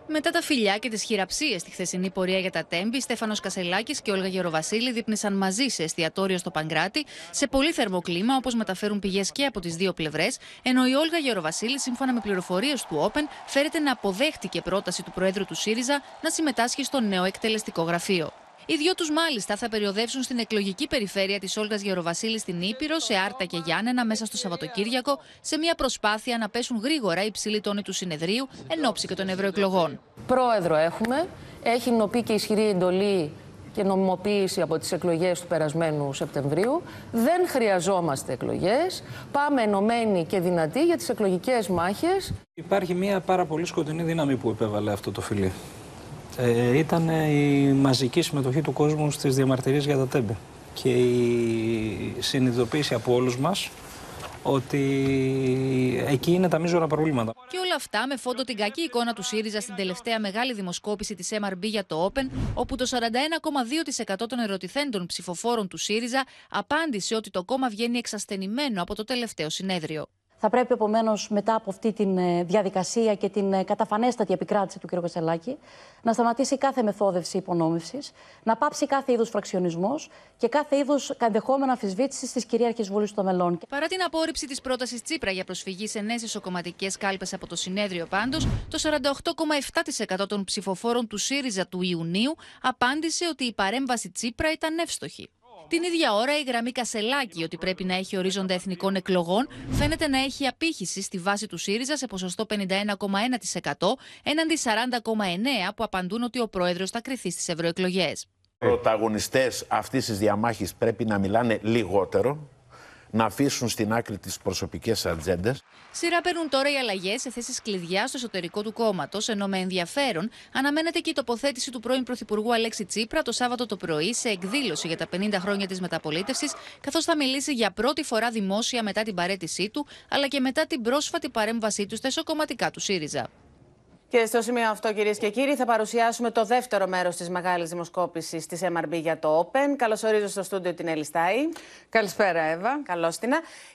Μετά τα φιλιά και τις χειραψίες στη χθεσινή πορεία για τα τέμπη, Στέφανος Κασελάκης και Όλγα Γεροβασίλη δίπνησαν μαζί σε εστιατόριο στο Παγκράτη, σε πολύ θερμό κλίμα, όπως μεταφέρουν πηγές και από τις δύο πλευρές, ενώ η Όλγα Γεροβασίλη, σύμφωνα με πληροφορίες του Όπεν, φέρεται να αποδέχτηκε πρόταση του Προέδρου του ΣΥΡΙΖΑ να συμμετάσχει στο νέο εκτελεστικό γραφείο. Οι δυο τους μάλιστα θα περιοδεύσουν στην εκλογική περιφέρεια της Όλγας Γεροβασίλης στην Ήπειρο, σε Άρτα και Γιάννενα μέσα στο Σαββατοκύριακο, σε μια προσπάθεια να πέσουν γρήγορα οι ψηλοί τόνοι του συνεδρίου εν ώψη και των ευρωεκλογών. Πρόεδρο έχουμε. Έχει νοπεί και ισχυρή εντολή και νομιμοποίηση από τις εκλογές του περασμένου Σεπτεμβρίου. Δεν χρειαζόμαστε εκλογές. Πάμε ενωμένοι και δυνατοί για τις εκλογικές μάχες. Υπάρχει μια πάρα πολύ σκοτεινή δύναμη που επέβαλε αυτό το φιλί ε, ήταν η μαζική συμμετοχή του κόσμου στις διαμαρτυρίες για τα τέμπε και η συνειδητοποίηση από όλους μας ότι εκεί είναι τα μείζωνα προβλήματα. Και όλα αυτά με φόντο την κακή εικόνα του ΣΥΡΙΖΑ στην τελευταία μεγάλη δημοσκόπηση της MRB για το Open, όπου το 41,2% των ερωτηθέντων ψηφοφόρων του ΣΥΡΙΖΑ απάντησε ότι το κόμμα βγαίνει εξασθενημένο από το τελευταίο συνέδριο. Θα πρέπει επομένως μετά από αυτή τη ε, διαδικασία και την ε, καταφανέστατη επικράτηση του κ. Κασελάκη να σταματήσει κάθε μεθόδευση υπονόμευσης, να πάψει κάθε είδους φραξιονισμός και κάθε είδους ενδεχόμενο αμφισβήτηση τη κυρίαρχη Βουλή των μελών. Παρά την απόρριψη της πρότασης Τσίπρα για προσφυγή σε νέες ισοκομματικέ κάλπες από το συνέδριο, πάντως, το 48,7% των ψηφοφόρων του ΣΥΡΙΖΑ του Ιουνίου απάντησε ότι η παρέμβαση Τσίπρα ήταν εύστοχη. Την ίδια ώρα, η γραμμή Κασελάκη ότι πρέπει να έχει ορίζοντα εθνικών εκλογών φαίνεται να έχει απήχηση στη βάση του ΣΥΡΙΖΑ σε ποσοστό 51,1% έναντι 40,9% που απαντούν ότι ο πρόεδρος θα κρυθεί στις ευρωεκλογές. Πρωταγωνιστές αυτής της διαμάχης πρέπει να μιλάνε λιγότερο να αφήσουν στην άκρη τις προσωπικές ατζέντες. Σειρά παίρνουν τώρα οι αλλαγές σε θέσεις κλειδιά στο εσωτερικό του κόμματος, ενώ με ενδιαφέρον αναμένεται και η τοποθέτηση του πρώην Πρωθυπουργού Αλέξη Τσίπρα το Σάββατο το πρωί σε εκδήλωση για τα 50 χρόνια της μεταπολίτευσης, καθώς θα μιλήσει για πρώτη φορά δημόσια μετά την παρέτησή του, αλλά και μετά την πρόσφατη παρέμβασή του στα εσωκομματικά του ΣΥΡΙΖΑ. Και στο σημείο αυτό, κυρίες και κύριοι, θα παρουσιάσουμε το δεύτερο μέρος της μεγάλης δημοσκόπησης της MRB για το Open. Καλωσορίζω στο στούντιο την Ελιστάη. Καλησπέρα, Εύα. Καλώς την.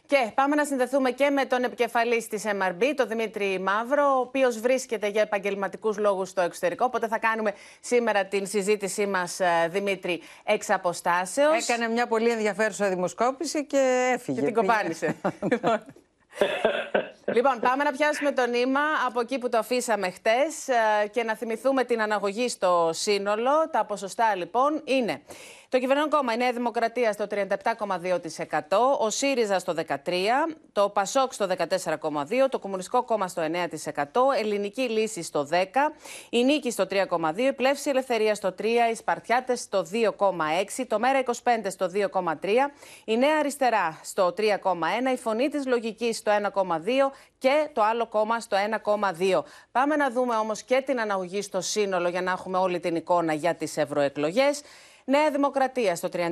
Και πάμε να συνδεθούμε και με τον επικεφαλής της MRB, τον Δημήτρη Μαύρο, ο οποίος βρίσκεται για επαγγελματικούς λόγους στο εξωτερικό. Οπότε θα κάνουμε σήμερα την συζήτησή μας, ε, Δημήτρη, εξ αποστάσεως. Έκανε μια πολύ ενδιαφέρουσα δημοσκόπηση και έφυγε. Και την κοπάνισε. λοιπόν, πάμε να πιάσουμε το νήμα από εκεί που το αφήσαμε χτες ε, και να θυμηθούμε την αναγωγή στο σύνολο. Τα ποσοστά λοιπόν είναι Το κυβερνόν κόμμα η Νέα Δημοκρατία στο 37,2%, ο ΣΥΡΙΖΑ στο 13%, το ΠΑΣΟΚ στο 14,2%, το Κομμουνιστικό Κόμμα στο 9%, Ελληνική Λύση στο 10%, η Νίκη στο 3,2%, η Πλεύση Ελευθερίας στο 3%, οι Σπαρτιάτες στο 2,6%, το Μέρα 25 στο 2,3%, η Νέα Αριστερά στο 3,1%, η Φωνή της Λογικής στο 1,2% και το άλλο κόμμα στο 1,2%. Πάμε να δούμε όμως και την αναγωγή στο σύνολο για να έχουμε όλη την εικόνα για τις ευρωεκλογές. Νέα Δημοκρατία στο 36,2,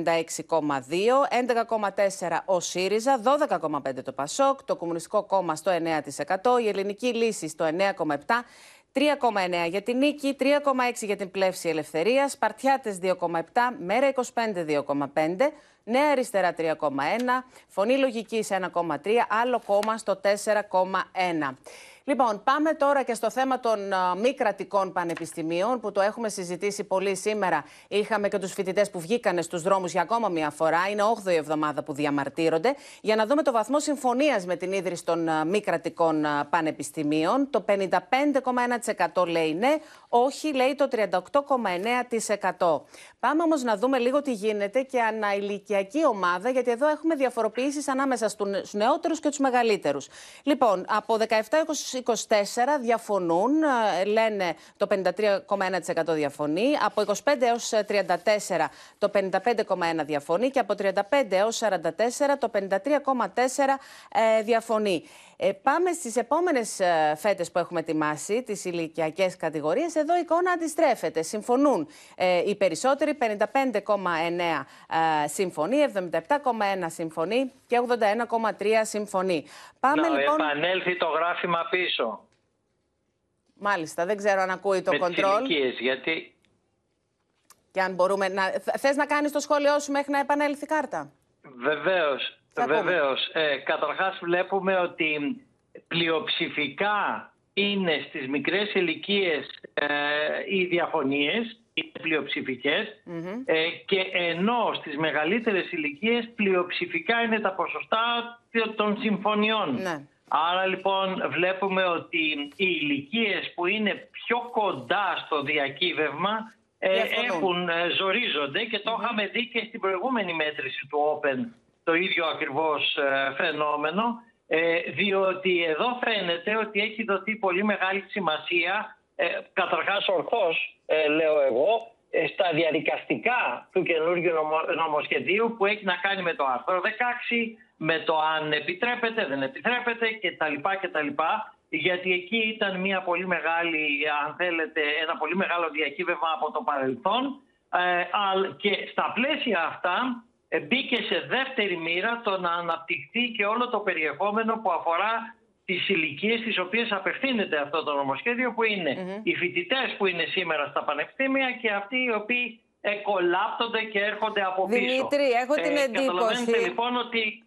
11,4 ο ΣΥΡΙΖΑ, 12,5 το ΠΑΣΟΚ, το Κομμουνιστικό Κόμμα στο 9%, η Ελληνική Λύση στο 9,7%, 3,9 για την Νίκη, 3,6 για την Πλεύση Ελευθερίας, Σπαρτιάτες 2,7, Μέρα 25 2,5, Νέα Αριστερά 3,1, Φωνή Λογικής 1,3, άλλο κόμμα στο 4,1. Λοιπόν, πάμε τώρα και στο θέμα των α, μη κρατικών πανεπιστημίων που το έχουμε συζητήσει πολύ σήμερα. Είχαμε και τους φοιτητές που βγήκαν στους δρόμους για ακόμα μία φορά. Είναι 8η εβδομάδα που διαμαρτύρονται. Για να δούμε το βαθμό συμφωνίας με την ίδρυση των α, μη κρατικών α, πανεπιστημίων. Το 55,1% λέει ναι, όχι λέει το 38,9%. Πάμε όμως να δούμε λίγο τι γίνεται και αναηλικιακή ομάδα, γιατί εδώ έχουμε διαφοροποιήσεις ανάμεσα στου νεότερους και τους μεγαλύτερους. Λοιπόν, από 17 24 διαφωνούν, ε, λένε το 53,1% διαφωνεί, από 25 έως 34 το 55,1% διαφωνεί και από 35 έως 44 το 53,4% ε, διαφωνεί. Ε, πάμε στις επόμενες ε, φέτες που έχουμε ετοιμάσει, τις ηλικιακές κατηγορίες. Εδώ η εικόνα αντιστρέφεται. Συμφωνούν ε, οι περισσότεροι, 55,9 ε, συμφωνεί, 77,1 συμφωνεί και 81,3 συμφωνεί. Πάμε να λοιπόν... επανέλθει το γράφημα πίσω. Μάλιστα, δεν ξέρω αν ακούει το με τις κοντρόλ. ηλικίες, γιατί Και αν μπορούμε να... Θ- Θες να κάνεις το σχόλιο σου μέχρι να επανέλθει η κάρτα; βεβαίως, βεβαίως. Ε, καταρχάς βλέπουμε ότι πλειοψηφικά είναι στις μικρές ηλικίες ε, οι διαφωνίες, οι πλειοψηφικές, ε, και ενώ στις μεγαλύτερες ηλικίες πλειοψηφικά είναι τα ποσοστά των συμφωνιών. Άρα λοιπόν βλέπουμε ότι οι ηλικίες που είναι πιο κοντά στο διακύβευμα ε, Διαφωνούν. έχουν, ε, ζορίζονται και το είχαμε δει και στην προηγούμενη μέτρηση του Open το ίδιο ακριβώς ε, φαινόμενο ε, διότι εδώ φαίνεται ότι έχει δοθεί πολύ μεγάλη σημασία ε, καταρχάς ορθώς ε, λέω εγώ ε, στα διαδικαστικά του καινούργιου νομο- νομοσχεδίου που έχει να κάνει με το άρθρο 16, με το αν επιτρέπεται, δεν επιτρέπεται κτλ. κτλ. Γιατί εκεί ήταν μια πολύ μεγάλη, αν θέλετε, ένα πολύ μεγάλο διακύβευμα από το παρελθόν. Ε, αλ- και στα πλαίσια αυτά ε, μπήκε σε δεύτερη μοίρα το να αναπτυχθεί και όλο το περιεχόμενο που αφορά τις ηλικίες τις οποίες απευθύνεται αυτό το νομοσχέδιο που είναι οι φοιτητές που είναι σήμερα στα πανεπιστήμια και αυτοί οι οποίοι εκολάπτονται και έρχονται από πίσω. Δημήτρη, έχω την εντύπωση- Καταλαβαίνετε λοιπόν ότι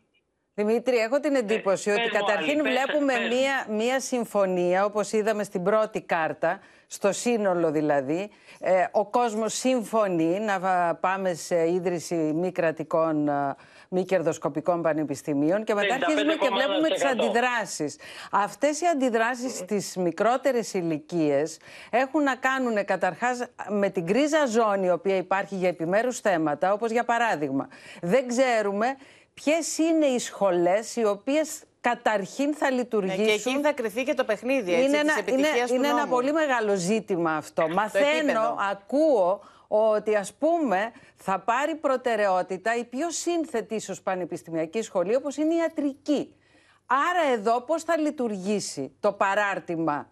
Δημήτρη, έχω την εντύπωση ότι πες μου καταρχήν άλλη, πες- βλέπουμε πες μου. μία, μία συμφωνία, όπως είδαμε στην πρώτη κάρτα, στο σύνολο δηλαδή. Ε, ο κόσμος συμφωνεί να βα- πάμε σε ίδρυση μη κρατικών, ε, μη κερδοσκοπικών πανεπιστημίων και μετά αρχίζουμε και βλέπουμε τις 55,1%. αντιδράσεις. Αυτές οι αντιδράσεις στις μικρότερες ηλικίες έχουν να κάνουν καταρχάς με την κρίζα ζώνη η οποία υπάρχει για επιμέρους θέματα, όπως για παράδειγμα. Δεν ξέρουμε ποιες είναι οι σχολές οι οποίες καταρχήν θα λειτουργήσουν; Ναι, και εκεί θα κρυθεί και το παιχνίδι έτσι, είναι της ένα, επιτυχίας είναι, του είναι ένα νόμου. πολύ μεγάλο ζήτημα αυτό. Μαθαίνω, επίπεδο. ακούω ότι ας πούμε θα πάρει προτεραιότητα η πιο σύνθετη ίσως πανεπιστημιακή σχολή όπως είναι η ιατρική. Άρα εδώ πώς θα λειτουργήσει το παράρτημα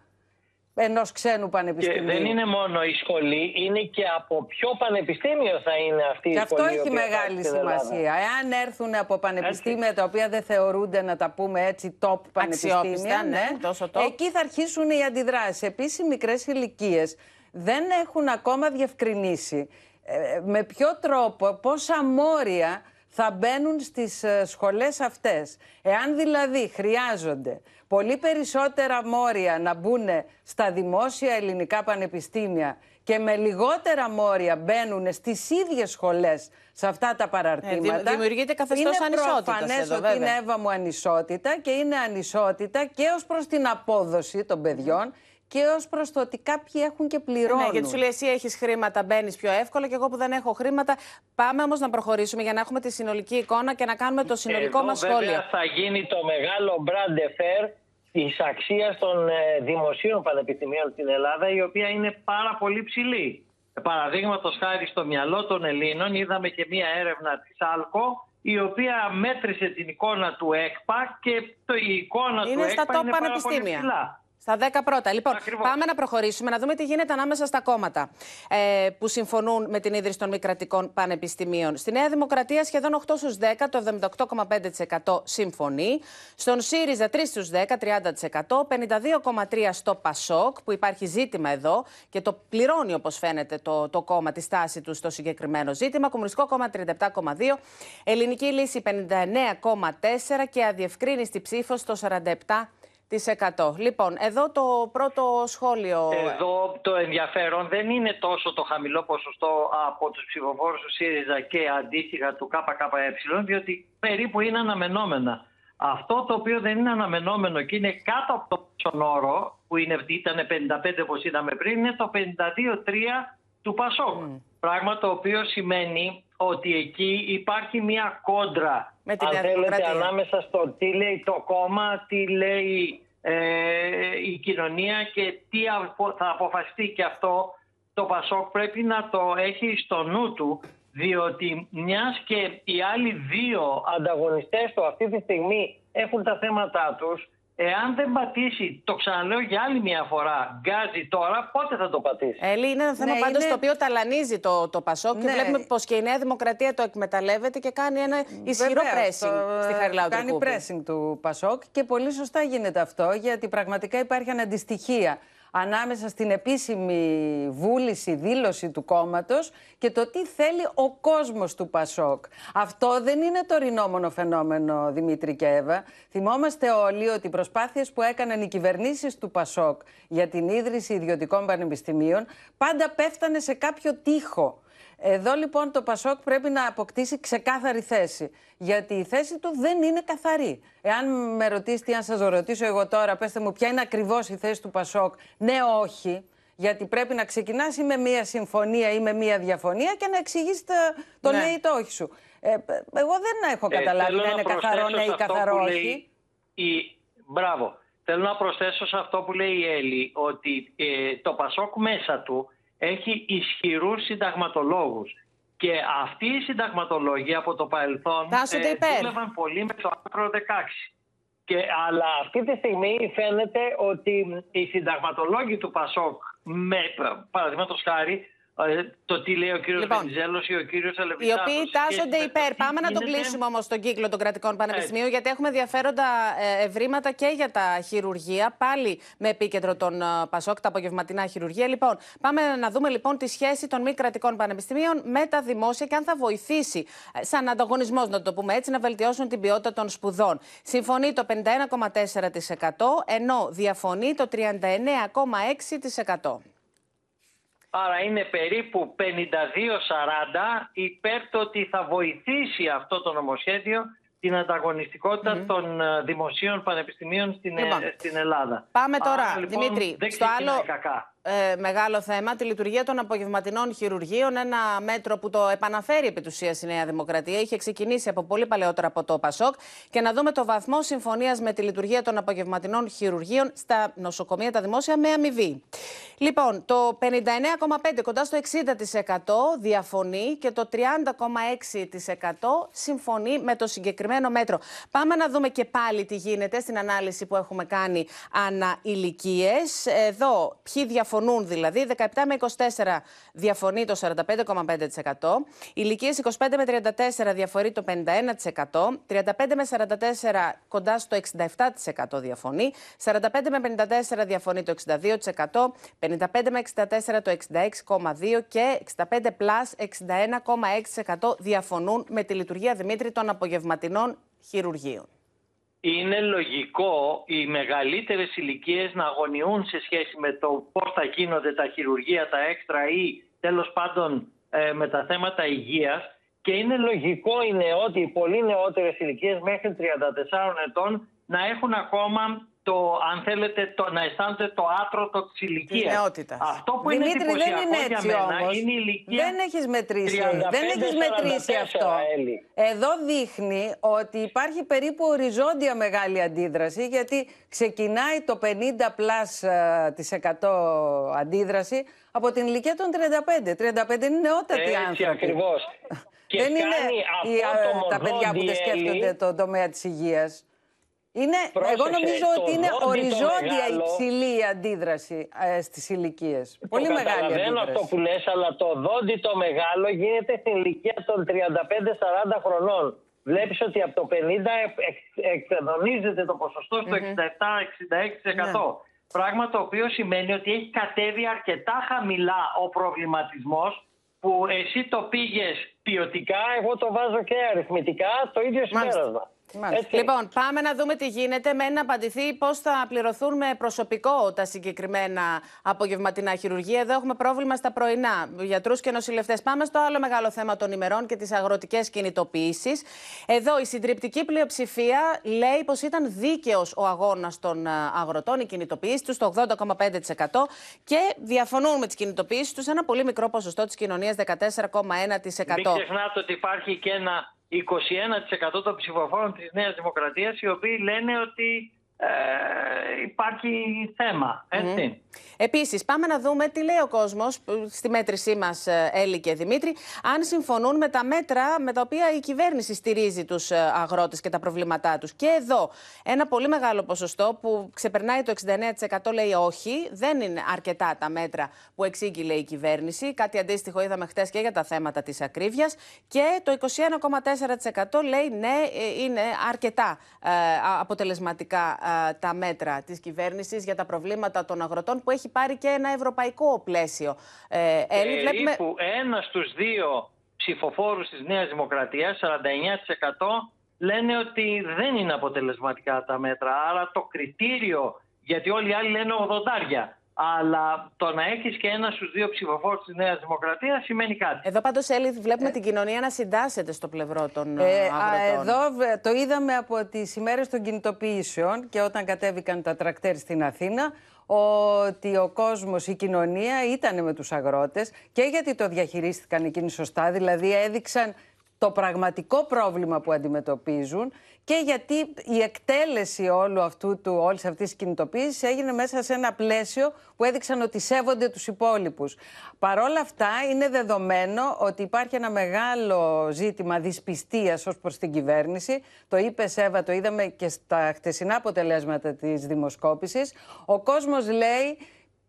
ενός ξένου και πανεπιστημίου. δεν είναι μόνο η σχολή, είναι και από ποιο πανεπιστήμιο θα είναι αυτή η Και αυτό σχολή. η έχει οποία μεγάλη υπάρχει στην Ελλάδα. σημασία. Εάν έρθουν από πανεπιστήμια τα οποία δεν θεωρούνται, να τα πούμε έτσι, top πανεπιστήμια, Αξιόπιστα, ναι, τόσο top. εκεί θα αρχίσουν οι αντιδράσεις. Επίσης, οι μικρές ηλικίες δεν έχουν ακόμα διευκρινίσει ε, με ποιο τρόπο, πόσα μόρια θα μπαίνουν στις ε, σχολές αυτές. Εάν δηλαδή χρειάζονται πολύ περισσότερα μόρια να μπουν στα δημόσια ελληνικά πανεπιστήμια και με λιγότερα μόρια μπαίνουν στις ίδιες σχολές σε αυτά τα παραρτήματα. Ε, δη- δημιουργείται καθεστώς είναι ανισότητας προφανές εδώ, ότι βέβαια. είναι Εύα μου ανισότητα και είναι ανισότητα και ως προς την απόδοση των παιδιών και ως προς το ότι κάποιοι έχουν και πληρώνουν. Ναι, γιατί σου λέει εσύ έχεις χρήματα, μπαίνεις πιο εύκολα και εγώ που δεν έχω χρήματα. Πάμε όμως να προχωρήσουμε για να έχουμε τη συνολική εικόνα και να κάνουμε το συνολικό Εδώ μας σχόλιο. Βέβαια θα γίνει το μεγάλο brand affair της αξίας των ε, δημοσίων πανεπιστημίων στην Ελλάδα, η οποία είναι πάρα πολύ ψηλή. Παραδείγματος χάρη στο μυαλό των Ελλήνων, είδαμε και μία έρευνα της ΑΛΚΟ, η οποία μέτρησε την εικόνα του ΕΚΠΑ και το, η εικόνα Είναι του στα ΕΚΠΑ top είναι πάρα πολύ πανεπιστήμια. ψηλά. Στα 10 πρώτα. Λοιπόν, πάμε να προχωρήσουμε, να δούμε τι γίνεται ανάμεσα στα κόμματα ε, που συμφωνούν με την ίδρυση των μη κρατικών πανεπιστημίων. Στη Νέα Δημοκρατία σχεδόν 8 στους 10, το 78,5% συμφωνεί. Στον ΣΥΡΙΖΑ 3 στους 10, 30%. 52,3% στο ΠΑΣΟΚ, που υπάρχει ζήτημα εδώ και το πληρώνει όπως φαίνεται το, το κόμμα τη στάση του στο συγκεκριμένο ζήτημα. Κομμουνιστικό κόμμα 37,2%. Ελληνική λύση 59,4% και αδιευκρίνηστη ψήφος στο 47%. Λοιπόν, εδώ το πρώτο σχόλιο. Εδώ το ενδιαφέρον δεν είναι τόσο το χαμηλό ποσοστό από τους ψηφοφόρους του ΣΥΡΙΖΑ και αντίστοιχα του ΚΚΕ, διότι περίπου είναι αναμενόμενα. Αυτό το οποίο δεν είναι αναμενόμενο και είναι κάτω από το μέσον όρο, που είναι, ήταν 55 όπως είδαμε πριν, είναι το 52-3 του ΠΑΣΟΚ. Πράγμα το οποίο σημαίνει ότι εκεί υπάρχει μια κόντρα Με την αν Νέα θέλετε, Δημοκρατία. ανάμεσα στο τι λέει το κόμμα, τι λέει ε, η κοινωνία και τι απο- θα αποφασιστεί και αυτό το Πασόκ πρέπει να το έχει στο νου του διότι μιας και οι άλλοι δύο ανταγωνιστές του αυτή τη στιγμή έχουν τα θέματα τους εάν δεν πατήσει, το ξαναλέω για άλλη μια φορά, γκάζι τώρα, πότε θα το πατήσει; Έλλη, είναι ένα θέμα Ναι, πάντως είναι- το οποίο ταλανίζει το, το Πασόκ και Ναι. βλέπουμε πως και η Νέα Δημοκρατία το εκμεταλλεύεται και κάνει ένα ισχυρό Βεβαίως, pressing το- στη Χαριλάου Κάνει Τρικούπη. pressing του Πασόκ και πολύ σωστά γίνεται αυτό γιατί πραγματικά υπάρχει αναντιστοιχία ανάμεσα στην επίσημη βούληση, δήλωση του κόμματος και το τι θέλει ο κόσμος του Πασόκ. Αυτό δεν είναι το ρινόμονο φαινόμενο, Δημήτρη και Εύα. Θυμόμαστε όλοι ότι οι προσπάθειες που έκαναν οι κυβερνήσεις του Πασόκ για την ίδρυση ιδιωτικών πανεπιστημίων πάντα πέφτανε σε κάποιο τείχο. Εδώ λοιπόν το Πασόκ πρέπει να αποκτήσει ξεκάθαρη θέση. Γιατί η θέση του δεν είναι καθαρή. Εάν με ρωτήσετε, ή αν σας ρωτήσω εγώ τώρα, πέστε μου ποια είναι ακριβώς η θέση του Πασόκ. Ναι, όχι. Γιατί πρέπει να ξεκινάς ή με μία συμφωνία ή με μία διαφωνία και να εξηγήσεις το, το Ναι. ναι ή το όχι σου. Ε, εγώ δεν έχω Ε, καταλάβει θέλω να είναι καθαρό προσθέσω ναι σε ή αυτό καθαρό που όχι. λέει Η... Μπράβο. Θέλω να προσθέσω σε αυτό που λέει η Έλλη ότι ε, το Πασόκ μέσα του έχει ισχυρούς συνταγματολόγους. Και αυτοί οι συνταγματολόγοι από το παρελθόν Τάσσονται υπέρ. δούλευαν πολύ με το άρθρο 16. Και, αλλά αυτή τη στιγμή φαίνεται ότι οι συνταγματολόγοι του Πασόκ, με παραδείγματος χάρη, ε, το τι λέει ο κύριος Λοιπόν, Βενιζέλος ή ο κύριος Οι Αλεβιτάκος. οποίοι σε σχέση τάσσονται με το υπέρ. τι Πάμε να τον γίνεται. κλείσουμε όμως τον κύκλο των κρατικών πανεπιστημίων, γιατί έχουμε ενδιαφέροντα ε, ευρήματα και για τα χειρουργεία. Πάλι με επίκεντρο τον ε, Πασόκ, τα απογευματινά χειρουργεία. Λοιπόν, πάμε να δούμε λοιπόν τη σχέση των μη κρατικών πανεπιστημίων με τα δημόσια και αν θα βοηθήσει, ε, σαν ανταγωνισμός, να το πούμε έτσι, να βελτιώσουν την ποιότητα των σπουδών. Συμφωνεί το 51,4%, ενώ διαφωνεί το 39,6%. Άρα είναι περίπου 52-40 υπέρ το ότι θα βοηθήσει αυτό το νομοσχέδιο την ανταγωνιστικότητα των ε, δημοσίων πανεπιστημίων στην, ε, Λοιπόν, στην Ελλάδα. Πάμε τώρα, Άρα, λοιπόν, Δημήτρη, δεν στο ξεκινάει άλλο κακά. Ε, μεγάλο θέμα, τη λειτουργία των απογευματινών χειρουργείων. Ένα μέτρο που το επαναφέρει επί του ουσίας η Νέα Δημοκρατία. Είχε ξεκινήσει από πολύ παλαιότερα από το ΠΑΣΟΚ. Και να δούμε το βαθμό συμφωνίας με τη λειτουργία των απογευματινών χειρουργείων στα νοσοκομεία τα δημόσια με αμοιβή. Λοιπόν, το 59,5 κοντά στο 60% διαφωνεί και το 30,6% συμφωνεί με το συγκεκριμένο μέτρο. Πάμε να δούμε και πάλι τι γίνεται στην ανάλυση που έχουμε κάνει ανά ηλικίες. Εδώ, ποιοι διαφωνούν δηλαδή, 17 με 24 διαφωνεί το 45,5%, ηλικίες 25 με 34 διαφορεί το 51%, 35 με 44 κοντά στο 67% διαφωνεί, 45 με 54 διαφωνεί το 62%, 55 με 64 το 66,2% και 65 plus 61,6% διαφωνούν με τη λειτουργία Δημήτρη των απογευματινών χειρουργείων. Είναι λογικό οι μεγαλύτερες ηλικίες να αγωνιούν σε σχέση με το πώς θα γίνονται τα χειρουργεία, τα έξτρα ή τέλος πάντων ε, με τα θέματα υγείας. Και είναι λογικό οι νεότεροι, οι πολύ νεότερες ηλικίες μέχρι 34 ετών να έχουν ακόμα το, αν θέλετε, το, να αισθάνονται το άτρωτο της ηλικίας. νεότητας. Αυτό που Δημήτρη, είναι δεν εντυπωσιακό είναι για έτσι μένα όμως. είναι η ηλικία. Δεν έχεις μετρήσει, 35, δεν έχεις μετρήσει 44, αυτό. Έλλη. Εδώ δείχνει ότι υπάρχει περίπου οριζόντια μεγάλη αντίδραση γιατί ξεκινάει το 50 πλάς ε, της 100 αντίδραση από την ηλικία των 35. 35 είναι νεότατοι Έτσι άνθρωποι. ακριβώς. Και Δεν είναι κάνει οι, αυτό α, το τα παιδιά που δεν μοδόντι, σκέφτονται Έλλη. τον τομέα της υγείας. Είναι, Πρόσεξε, εγώ νομίζω το ότι είναι δόντι το οριζόντια μεγάλο- υψηλή η αντίδραση ε, στις ηλικίες. Πολύ το μεγάλη καταλαβαίνω αντίδραση. αυτό που λες, αλλά το δόντι το μεγάλο γίνεται στην ηλικία των 35-40 χρονών. Βλέπεις ότι από το 50 εξ- εξ- εξεδονίζεται το ποσοστό στο 67-66%. Πράγμα το οποίο σημαίνει ότι έχει κατέβει αρκετά χαμηλά ο προβληματισμός που εσύ το πήγες ποιοτικά, εγώ το βάζω και αριθμητικά, το ίδιο συμπέρασμα. Έτσι. Λοιπόν, πάμε να δούμε τι γίνεται. Μένει να απαντηθεί πώς θα πληρωθούν με προσωπικό τα συγκεκριμένα απογευματινά χειρουργία. Εδώ έχουμε πρόβλημα στα πρωινά. Γιατρούς και νοσηλευτές. Πάμε στο άλλο μεγάλο θέμα των ημερών και τις αγροτικές κινητοποιήσεις. Εδώ η συντριπτική πλειοψηφία λέει πως ήταν δίκαιος ο αγώνας των α, αγροτών, η κινητοποίηση τους στο 80,5% και διαφωνούν με τις κινητοποιήσεις τους ένα πολύ μικρό ποσοστό της κοινωνίας, 14,1%. Μην ξεχνάτε ότι υπάρχει και ένα 21% των ψηφοφόρων της Νέας Δημοκρατίας οι οποίοι λένε ότι ε, υπάρχει θέμα. Έτσι. Επίσης, πάμε να δούμε τι λέει ο κόσμος στη μέτρησή μας, Έλλη και Δημήτρη, αν συμφωνούν με τα μέτρα με τα οποία η κυβέρνηση στηρίζει τους αγρότες και τα προβλήματά τους. Και εδώ, ένα πολύ μεγάλο ποσοστό που ξεπερνάει το 69% λέει όχι, δεν είναι αρκετά τα μέτρα που εξήγηλε η κυβέρνηση. Κάτι αντίστοιχο είδαμε χτες και για τα θέματα της ακρίβειας. Και το 21,4% λέει ναι, ε, είναι αρκετά ε, αποτελεσματικά ε, τα μέτρα της κυβέρνησης για τα προβλήματα των αγροτών που έχει πάρει και ένα ευρωπαϊκό πλαίσιο. Ε, Έλλη, βλέπουμε... Περίπου ένας στους δύο ψηφοφόρους της Νέας Δημοκρατίας, 49% λένε ότι δεν είναι αποτελεσματικά τα μέτρα. Άρα το κριτήριο, γιατί όλοι οι άλλοι λένε 80. Αλλά το να έχεις και ένα στους δύο ψηφοφόρους της Νέας Δημοκρατίας σημαίνει κάτι. Εδώ πάντως, Έλλη, βλέπουμε την κοινωνία να συντάσσεται στο πλευρό των Ε, ε, α, αγροτών. εδώ βε- το είδαμε από τις ημέρες των κινητοποιήσεων και όταν κατέβηκαν τα τρακτέρ στην Αθήνα ότι ο κόσμος, η κοινωνία ήταν με τους αγρότες και γιατί το διαχειρίστηκαν εκείνοι σωστά, δηλαδή έδειξαν το πραγματικό πρόβλημα που αντιμετωπίζουν και γιατί η εκτέλεση όλου αυτού του, όλης αυτής της κινητοποίησης έγινε μέσα σε ένα πλαίσιο που έδειξαν ότι σέβονται τους υπόλοιπους. Παρόλα αυτά είναι δεδομένο ότι υπάρχει ένα μεγάλο ζήτημα δυσπιστίας ως προς την κυβέρνηση. Το είπε Σέβα, το είδαμε και στα χτεσινά αποτελέσματα της δημοσκόπησης. Ο κόσμος λέει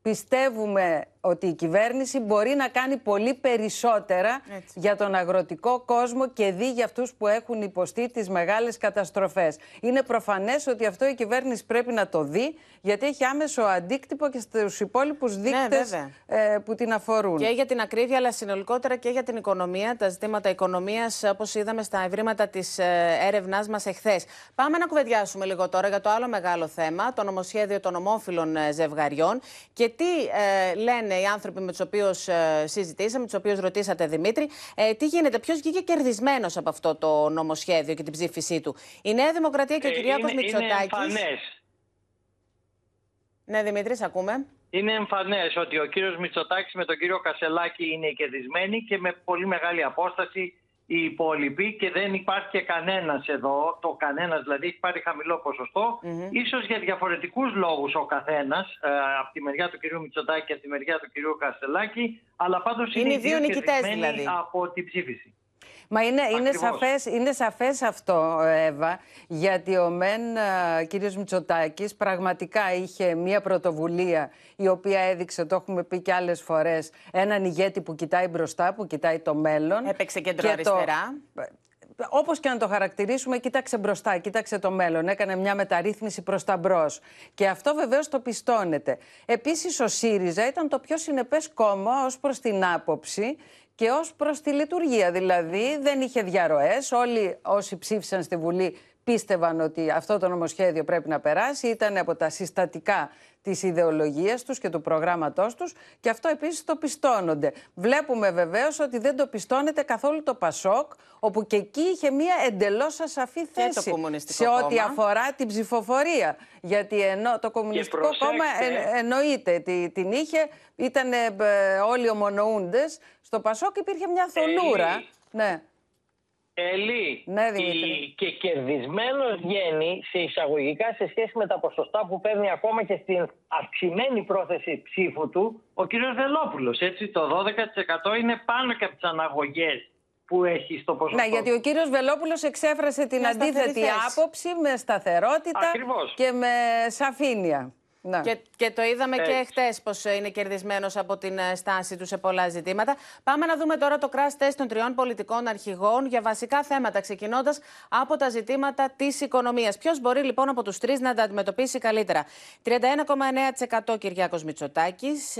πιστεύουμε ότι η κυβέρνηση μπορεί να κάνει πολύ περισσότερα για τον αγροτικό κόσμο και δει για αυτούς που έχουν υποστεί τις μεγάλες καταστροφές. Είναι προφανές ότι αυτό η κυβέρνηση πρέπει να το δει, γιατί έχει άμεσο αντίκτυπο και στους υπόλοιπους δείκτες βέβαια. ε, που την αφορούν. Και για την ακρίβεια, αλλά συνολικότερα και για την οικονομία, τα ζητήματα οικονομίας, όπως είδαμε στα ευρήματα της έρευνάς μας εχθές. Πάμε να κουβεντιάσουμε λίγο τώρα για το άλλο μεγάλο θέμα, το νομοσχέδιο των ομόφυλων ε, ζευγαριών και τι ε, λένε οι άνθρωποι με τους οποίους συζητήσαμε, τους οποίους ρωτήσατε, Δημήτρη, ε, τι γίνεται, ποιος βγήκε κερδισμένος από αυτό το νομοσχέδιο και την ψήφισή του; Η Νέα Δημοκρατία και ο Ε, Κυριάκος είναι, είναι Μητσοτάκης. εμφανές. Ναι, Δημήτρη, σε ακούμε. Είναι εμφανές ότι ο κύριος Μητσοτάκης με τον κύριο Κασελάκη είναι κερδισμένοι και με πολύ μεγάλη απόσταση οι υπόλοιποι και δεν υπάρχει και κανένας εδώ, το κανένας δηλαδή έχει πάρει χαμηλό ποσοστό, ίσως για διαφορετικούς λόγους ο καθένας, ε, από τη μεριά του κυρίου Μητσοτάκη και από τη μεριά του κυρίου Κασελάκη, αλλά πάντως Είναι είναι, οι δύο νικητές, κερδισμένοι δηλαδή. από την ψήφιση. Μα είναι, είναι, Ακριβώς. σαφές, είναι σαφές αυτό, Εύα, γιατί ο Μεν α, κύριος Μητσοτάκης πραγματικά είχε μια πρωτοβουλία η οποία έδειξε, το έχουμε πει και άλλες φορές, έναν ηγέτη που κοιτάει μπροστά, που κοιτάει το μέλλον. Έπαιξε Και κέντρο-αριστερά. Όπως και να το χαρακτηρίσουμε, κοίταξε μπροστά, κοίταξε το μέλλον. Έκανε μια μεταρρύθμιση προς τα μπρος. Και αυτό βεβαίως το πιστώνεται. Επίσης ο ΣΥΡΙΖΑ ήταν το πιο συνεπές κόμμα ως προς την άποψη και ως προς τη λειτουργία. Δηλαδή δεν είχε διαρροές. Όλοι όσοι ψήφισαν στη Βουλή πίστευαν ότι αυτό το νομοσχέδιο πρέπει να περάσει, ήταν από τα συστατικά της ιδεολογίας τους και του προγράμματός τους και αυτό επίσης το πιστώνονται. Βλέπουμε βεβαίως ότι δεν το πιστώνεται καθόλου το Πασόκ, όπου και εκεί είχε μία εντελώς ασαφή θέση σε ό,τι αφορά την ψηφοφορία. Γιατί ενώ το Κομμουνιστικό Κόμμα εν, εννοείται τι, την είχε, ήταν ε, όλοι ομονοούντες. Στο Πασόκ υπήρχε μια θολούρα. Ναι. Ελί, Ναι, η- Δημήτρη. και κερδισμένος βγαίνει σε εισαγωγικά σε σχέση με τα ποσοστά που παίρνει ακόμα και στην αυξημένη πρόθεση ψήφου του ο κύριος Βελόπουλος. Έτσι, το 12% είναι πάνω και από τις αναγωγές που έχει στο ποσοστό. Ναι, γιατί ο κύριος Βελόπουλος εξέφρασε την Μια σταθερή αντίθετη θέση. άποψη με σταθερότητα Ακριβώς. και με σαφήνεια. Ναι. Και, και το είδαμε και Έτσι. χτες πως είναι κερδισμένος από την ε, στάση του σε πολλά ζητήματα. Πάμε να δούμε τώρα το crash test των τριών πολιτικών αρχηγών για βασικά θέματα, ξεκινώντας από τα ζητήματα της οικονομίας. Ποιος μπορεί λοιπόν από τους τρεις να τα αντιμετωπίσει καλύτερα; 31,9% Κυριάκος Μητσοτάκης,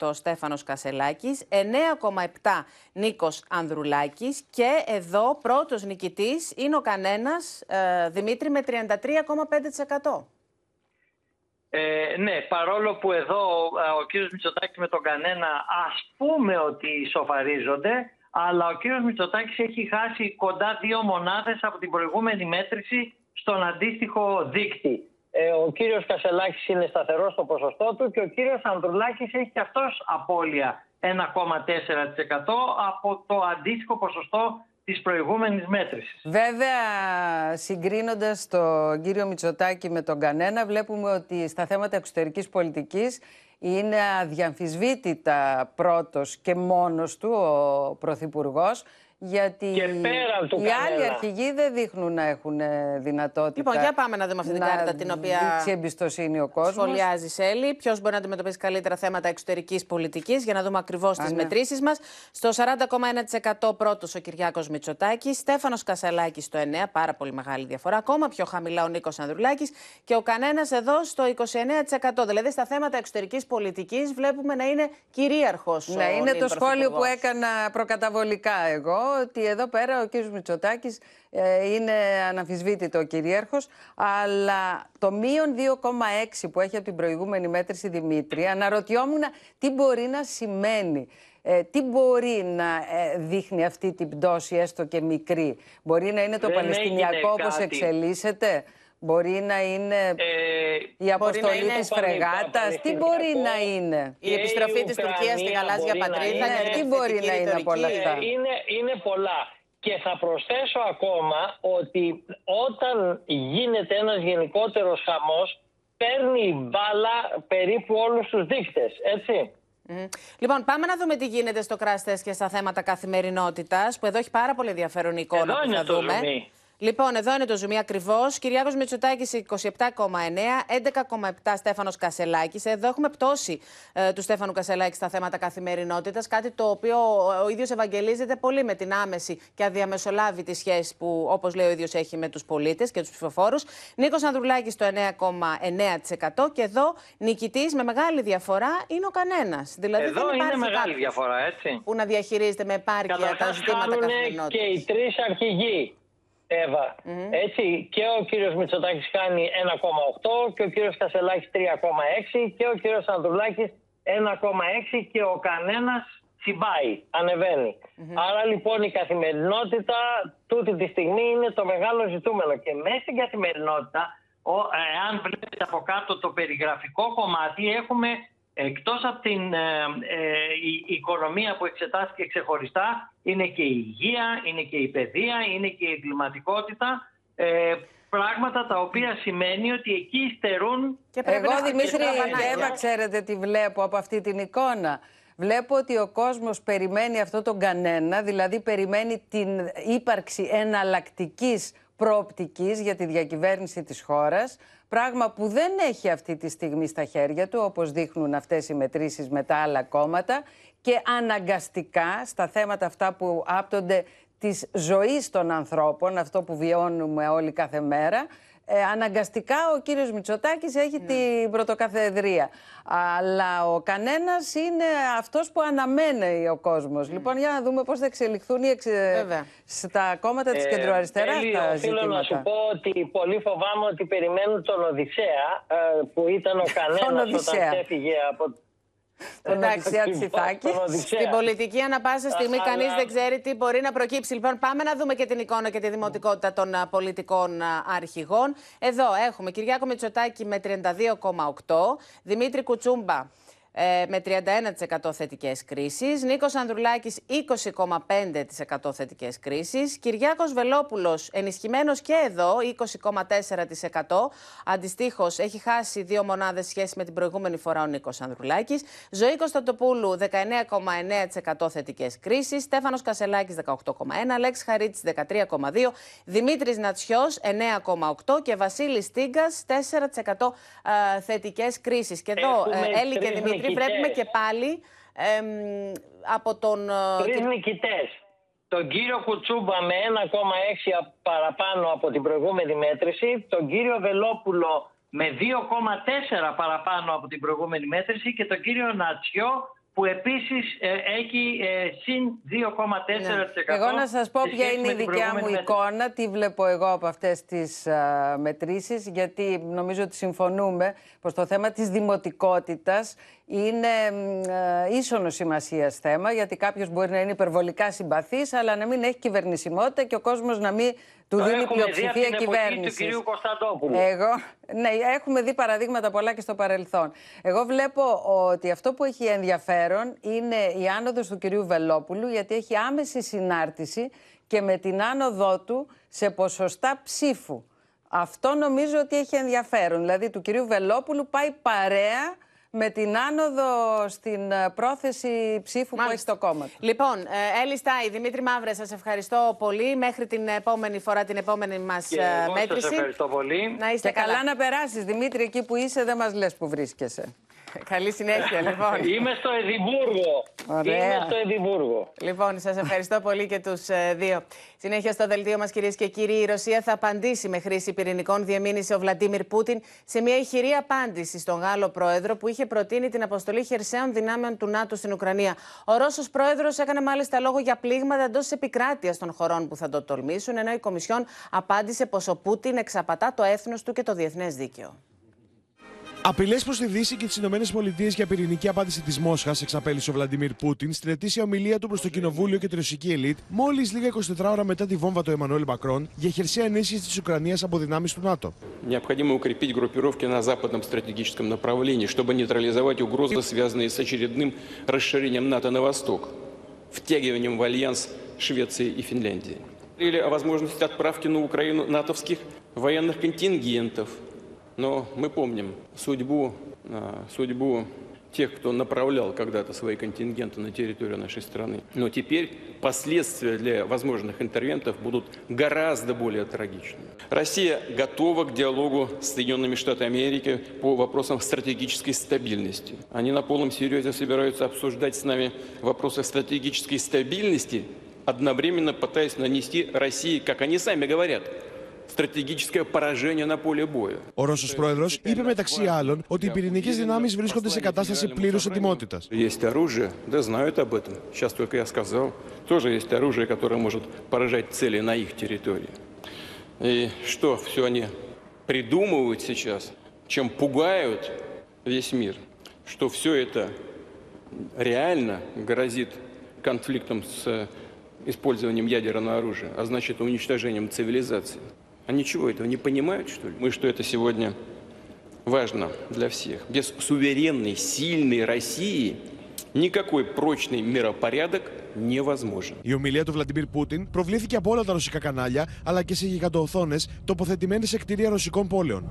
11,4% Στέφανος Κασελάκης, 9,7% Νίκος Ανδρουλάκης και εδώ πρώτος νικητής είναι ο κανένας Δημήτρη με 33,5%. Ε, ναι, παρόλο που εδώ ε, ο κύριος Μητσοτάκης με τον κανένα ας πούμε ότι ισοφαρίζονται, αλλά ο κύριος Μητσοτάκης έχει χάσει κοντά δύο μονάδες από την προηγούμενη μέτρηση στον αντίστοιχο δίκτυ. Ε, ο κύριος Κασελάκης είναι σταθερός στο ποσοστό του και ο κύριος Ανδρουλάκης έχει και αυτός απώλεια 1,4% από το αντίστοιχο ποσοστό της προηγούμενης μέτρησης. Βέβαια, συγκρίνοντας τον κύριο Μητσοτάκη με τον κανένα, βλέπουμε ότι στα θέματα εξωτερικής πολιτικής είναι αδιαμφισβήτητα πρώτος και μόνος του ο Πρωθυπουργός, γιατί Και πέραν του οι άλλοι κανένα. αρχηγοί δεν δείχνουν να έχουν ε, δυνατότητα Λοιπόν, για πάμε να δούμε αυτή την να κάρτα την οποία δείξει εμπιστοσύνη ο κόσμος. σχολιάζει Σέλη. Ποιος μπορεί να αντιμετωπίσει καλύτερα θέματα εξωτερικής πολιτικής, για να δούμε ακριβώς τις ναι. μετρήσεις μας. Στο 40,1% πρώτος ο Κυριάκος Μητσοτάκης, Στέφανος Κασελάκης στο 9%, πάρα πολύ μεγάλη διαφορά. Ακόμα πιο χαμηλά ο Νίκος Ανδρουλάκης και ο κανένας εδώ στο 29%. Δηλαδή στα θέματα εξωτερικής πολιτικής βλέπουμε να είναι κυρίαρχος. Ναι, είναι το σχόλιο που έκανα προκαταβολικά εγώ, ότι εδώ πέρα ο κύριος Μητσοτάκης ε, είναι αναμφισβήτητο ο κυρίαρχος, αλλά το μείον 2,6 που έχει από την προηγούμενη μέτρηση Δημήτρη, αναρωτιόμουν τι μπορεί να σημαίνει. Ε, τι μπορεί να ε, δείχνει αυτή την πτώση έστω και μικρή. Μπορεί να είναι το Δεν Παλαιστινιακό έγινε όπως κάτι. εξελίσσεται; Μπορεί να είναι Ε, η αποστολή είναι της πανε- φρεγάτας. Τι μπορεί να είναι; Η επιστροφή της Τουρκίας στην γαλάζια πατρίδα Ναι, και τι την μπορεί θετική να είναι από όλα ρητορική. αυτά; Ε, είναι, είναι πολλά. Και θα προσθέσω ακόμα ότι όταν γίνεται ένας γενικότερος χαμός, παίρνει η μπάλα περίπου όλους τους δείκτες, έτσι. Μμμ. Λοιπόν, πάμε να δούμε τι γίνεται στο crash test και στα θέματα καθημερινότητας, που εδώ έχει πάρα πολύ ενδιαφέρον η εικόνα Εδώ που είναι θα το δούμε. ζουμί. Λοιπόν, εδώ είναι το ζουμί ακριβώς. Κυριάκος Μητσοτάκης 27,9, 11,7 Στέφανος Κασελάκης. Εδώ έχουμε πτώση ε, του Στέφανου Κασελάκη στα θέματα καθημερινότητας. Κάτι το οποίο ο, ο ίδιος ευαγγελίζεται πολύ με την άμεση και αδιαμεσολάβητη σχέση που, όπως λέει ο ίδιος, έχει με τους πολίτες και τους ψηφοφόρους. Νίκος Ανδρουλάκης το 9,9% και εδώ νικητής με μεγάλη διαφορά είναι ο κανένας. Δηλαδή Εδώ δεν είναι υπάρχει μεγάλη κάποιος διαφορά, έτσι. που να διαχειρίζεται με επάρκεια τα Καταρχάς ζητήματα χάνουνε καθημερινότητα. και οι τρεις αρχηγοί, Εύα. Έτσι, και ο κύριος Μητσοτάκης κάνει 1,8 και ο κύριος Κασελάκης 3,6 και ο κύριος Ανδρουλάκης 1,6 και ο κανένας τσιμπάει, ανεβαίνει. Άρα λοιπόν η καθημερινότητα τούτη τη στιγμή είναι το μεγάλο ζητούμενο και μέσα στην καθημερινότητα, ο, εάν βλέπετε από κάτω το περιγραφικό κομμάτι, έχουμε εκτός από την ε, ε, η- η οικονομία που εξετάστηκε ξεχωριστά, είναι και η υγεία, είναι και η παιδεία, είναι και η εγκληματικότητα. Ε, πράγματα τα οποία σημαίνει ότι εκεί στερούν Εγώ, Δημήτρη αρκετά και Εύα, βανάκια. ξέρετε τι βλέπω από αυτή την εικόνα. Βλέπω ότι ο κόσμος περιμένει αυτό τον κανένα, δηλαδή περιμένει την ύπαρξη εναλλακτικής προοπτικής για τη διακυβέρνηση της χώρας, πράγμα που δεν έχει αυτή τη στιγμή στα χέρια του, όπως δείχνουν αυτές οι μετρήσεις με τα άλλα κόμματα και αναγκαστικά στα θέματα αυτά που άπτονται της ζωής των ανθρώπων, αυτό που βιώνουμε όλοι κάθε μέρα, ε, αναγκαστικά ο κύριος Μητσοτάκης έχει Ναι. την πρωτοκαθεδρία. Αλλά ο κανένας είναι αυτός που αναμένει ο κόσμος. Λοιπόν, για να δούμε πώς θα εξελιχθούν οι εξε... Βέβαια. στα κόμματα της Ε, κεντροαριστεράς Τέλει, τα οφείλω να σου ζητήματα. πω ότι πολύ φοβάμαι ότι περιμένουν τον Οδυσσέα ε, που ήταν ο κανένας Οδυσσέα. όταν έφυγε από Τον Εντάξει, Οδυσσέα Τσιθάκη. τον Οδυσσέα. Στην πολιτική, ανα πάσα στιγμή, Αλλά- κανείς δεν ξέρει τι μπορεί να προκύψει. Λοιπόν, πάμε να δούμε και την εικόνα και τη δημοτικότητα των α, πολιτικών α, αρχηγών. Εδώ έχουμε Κυριάκο Μητσοτάκη με 32,8, Δημήτρη Κουτσούμπα ε, με 31% θετικές κρίσεις, Νίκος Ανδρουλάκης 20,5% θετικές κρίσεις, Κυριάκος Βελόπουλος ενισχυμένος και εδώ 20,4%, αντιστοίχως έχει χάσει δύο μονάδες σχέση με την προηγούμενη φορά ο Νίκος Ανδρουλάκης, Ζωή Κωνσταντοπούλου 19,9% θετικές κρίσεις, Στέφανος Κασελάκης 18,1%, Αλέξη Χαρίτης 13,2%, Δημήτρης Νατσιός 9,8% και Βασίλης Στίγκας 4% ε, θετικές κρίσεις. Και εδώ, Έχουμε ε, Έλλη και τρεις Δημήτρη, νικητές. Βλέπουμε και πάλι εμ, από τον... ε, Τρεις και- νικητές. Τον κύριο Κουτσούμπα με 1,6 παραπάνω από την προηγούμενη μέτρηση, τον κύριο Βελόπουλο με 2,4 παραπάνω από την προηγούμενη μέτρηση και τον κύριο Νατσιό που επίσης ε, έχει ε, συν 2,4%. Εγώ να σας πω σε ποια σχέση είναι με η την δικιά μου προηγούμενη μέτρηση. εικόνα, τι βλέπω εγώ από αυτές τις α, μετρήσεις, γιατί νομίζω ότι συμφωνούμε πως το θέμα της δημοτικότητας είναι μ, α, ίσονος σημασίας θέμα, γιατί κάποιος μπορεί να είναι υπερβολικά συμπαθής, αλλά να μην έχει κυβερνησιμότητα και ο κόσμος να μην του Το δίνει έχουμε δει από πλειοψηφία την εποχή του κυβέρνησης. κυρίου Κωνσταντόπουλου. Εγώ, ναι, έχουμε δει παραδείγματα πολλά και στο παρελθόν. Εγώ βλέπω ότι αυτό που έχει ενδιαφέρον είναι η άνοδος του κυρίου Βελόπουλου, γιατί έχει άμεση συνάρτηση και με την άνοδό του σε ποσοστά ψήφου. Αυτό νομίζω ότι έχει ενδιαφέρον. Δηλαδή του κυρίου Βελόπουλου πάει παρέα με την άνοδο στην ε, πρόθεση ψήφου που έχει στο κόμμα του. Λοιπόν, ε, Έλλη Στάι, Δημήτρη Μαύρε, σας ευχαριστώ πολύ. Μέχρι την επόμενη φορά, την επόμενη μας Και ε, εγώ σας μέτρηση. ευχαριστώ πολύ. Να είστε Και καλά καλά. να περάσεις, Δημήτρι, εκεί που είσαι δεν μας λες που βρίσκεσαι. Καλή συνέχεια, λοιπόν. Είμαι στο Εδιμβούργο. Ωραία. Είμαι στο Εδιμβούργο. Λοιπόν, σας ευχαριστώ πολύ και τους δύο. Συνέχεια στο δελτίο μας, κυρίες και κύριοι, η Ρωσία θα απαντήσει με χρήση πυρηνικών, διεμήνυσε ο Βλαντίμιρ Πούτιν σε μια ηχηρή απάντηση στον Γάλλο πρόεδρο που είχε προτείνει την αποστολή χερσαίων δυνάμεων του ΝΑΤΟ στην Ουκρανία. Ο Ρώσος πρόεδρος έκανε μάλιστα λόγο για πλήγματα εντός επικράτειας των χωρών που θα το τολμήσουν, ενώ η Κομισιόν απάντησε πως ο Πούτιν εξαπατά το έθνος του και το διεθνές δίκαιο. Απειλέ προ τη Δύση και τι ΗΠΑ για πυρηνική απάντηση τη Μόσχα εξαπέλυσε ο Βλαντιμίρ Πούτιν στην ετήσια ομιλία του προ το Κοινοβούλιο και τη ρωσική ελίτ, μόλι λίγα 24 ώρα μετά τη βόμβα του Εμμανουέλ Μακρόν για χερσαία ενίσχυση τη Ουκρανία από δυνάμει του ΝΑΤΟ. Необходимо укрепить группировки на западном стратегическом направлении, чтобы нейтрализовать угрозы, связанные с очередным расширением НАТО на восток, втягиванием в альянс Швеции и Финляндии. Говорили о возможности отправки на Украину натовских военных контингентов. Но мы помним судьбу, а, судьбу тех, кто направлял когда-то свои контингенты на территорию нашей страны. Но теперь последствия для возможных интервентов будут гораздо более трагичны. Россия готова к диалогу с Соединенными Штатами Америки по вопросам стратегической стабильности. Они на полном серьезе собираются обсуждать с нами вопросы стратегической стабильности, одновременно пытаясь нанести России, как они сами говорят, стратегическое поражение на поле боя. Ο Ρώσο πρόεδρο είπε μεταξύ άλλων ότι οι πυρηνικέ δυνάμει βρίσκονται σε κατάσταση πλήρου ετοιμότητα. Есть оружие, да знают об этом. Сейчас только я сказал. Тоже есть оружие, которое может поражать цели на их территории. И что все они придумывают сейчас, чем пугают весь мир, что все это реально грозит конфликтом с э, использованием ядерного оружия, а значит уничтожением цивилизации. Они чего этого не понимают, что ли? Мы, что это сегодня важно для всех. Без суверенной, сильной России никакой прочный миропорядок невозможен. Η ομιλία του Βλαντιμίρ Πούτιν προβλήθηκε από όλα τα ρωσικά κανάλια αλλά και σε γιγαντοοθόνε τοποθετημένε σε κτίρια ρωσικών πόλεων.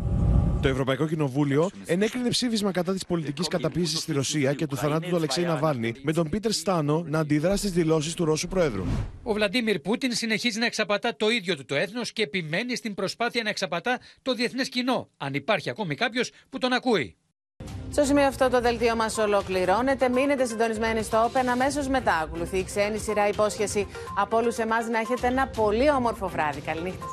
Το Ευρωπαϊκό Κοινοβούλιο ενέκρινε ψήφισμα κατά της πολιτικής καταπίεσης στη Ρωσία και του θανάτου του Αλεξέη Ναβάλνη, με τον Πίτερ Στάνο να αντιδρά στις δηλώσεις του Ρώσου Προέδρου. Ο Βλαντίμιρ Πούτιν συνεχίζει να εξαπατά το ίδιο του το έθνος και επιμένει στην προσπάθεια να εξαπατά το διεθνές κοινό, αν υπάρχει ακόμη κάποιος που τον ακούει. Στο σημείο αυτό το δελτίο μας ολοκληρώνεται. Μείνετε συντονισμένοι στο Open. Αμέσως μετά ακολουθεί η ξένη σειρά υπόσχεση από όλους εμάς να έχετε ένα πολύ όμορφο βράδυ. Καληνύχτα.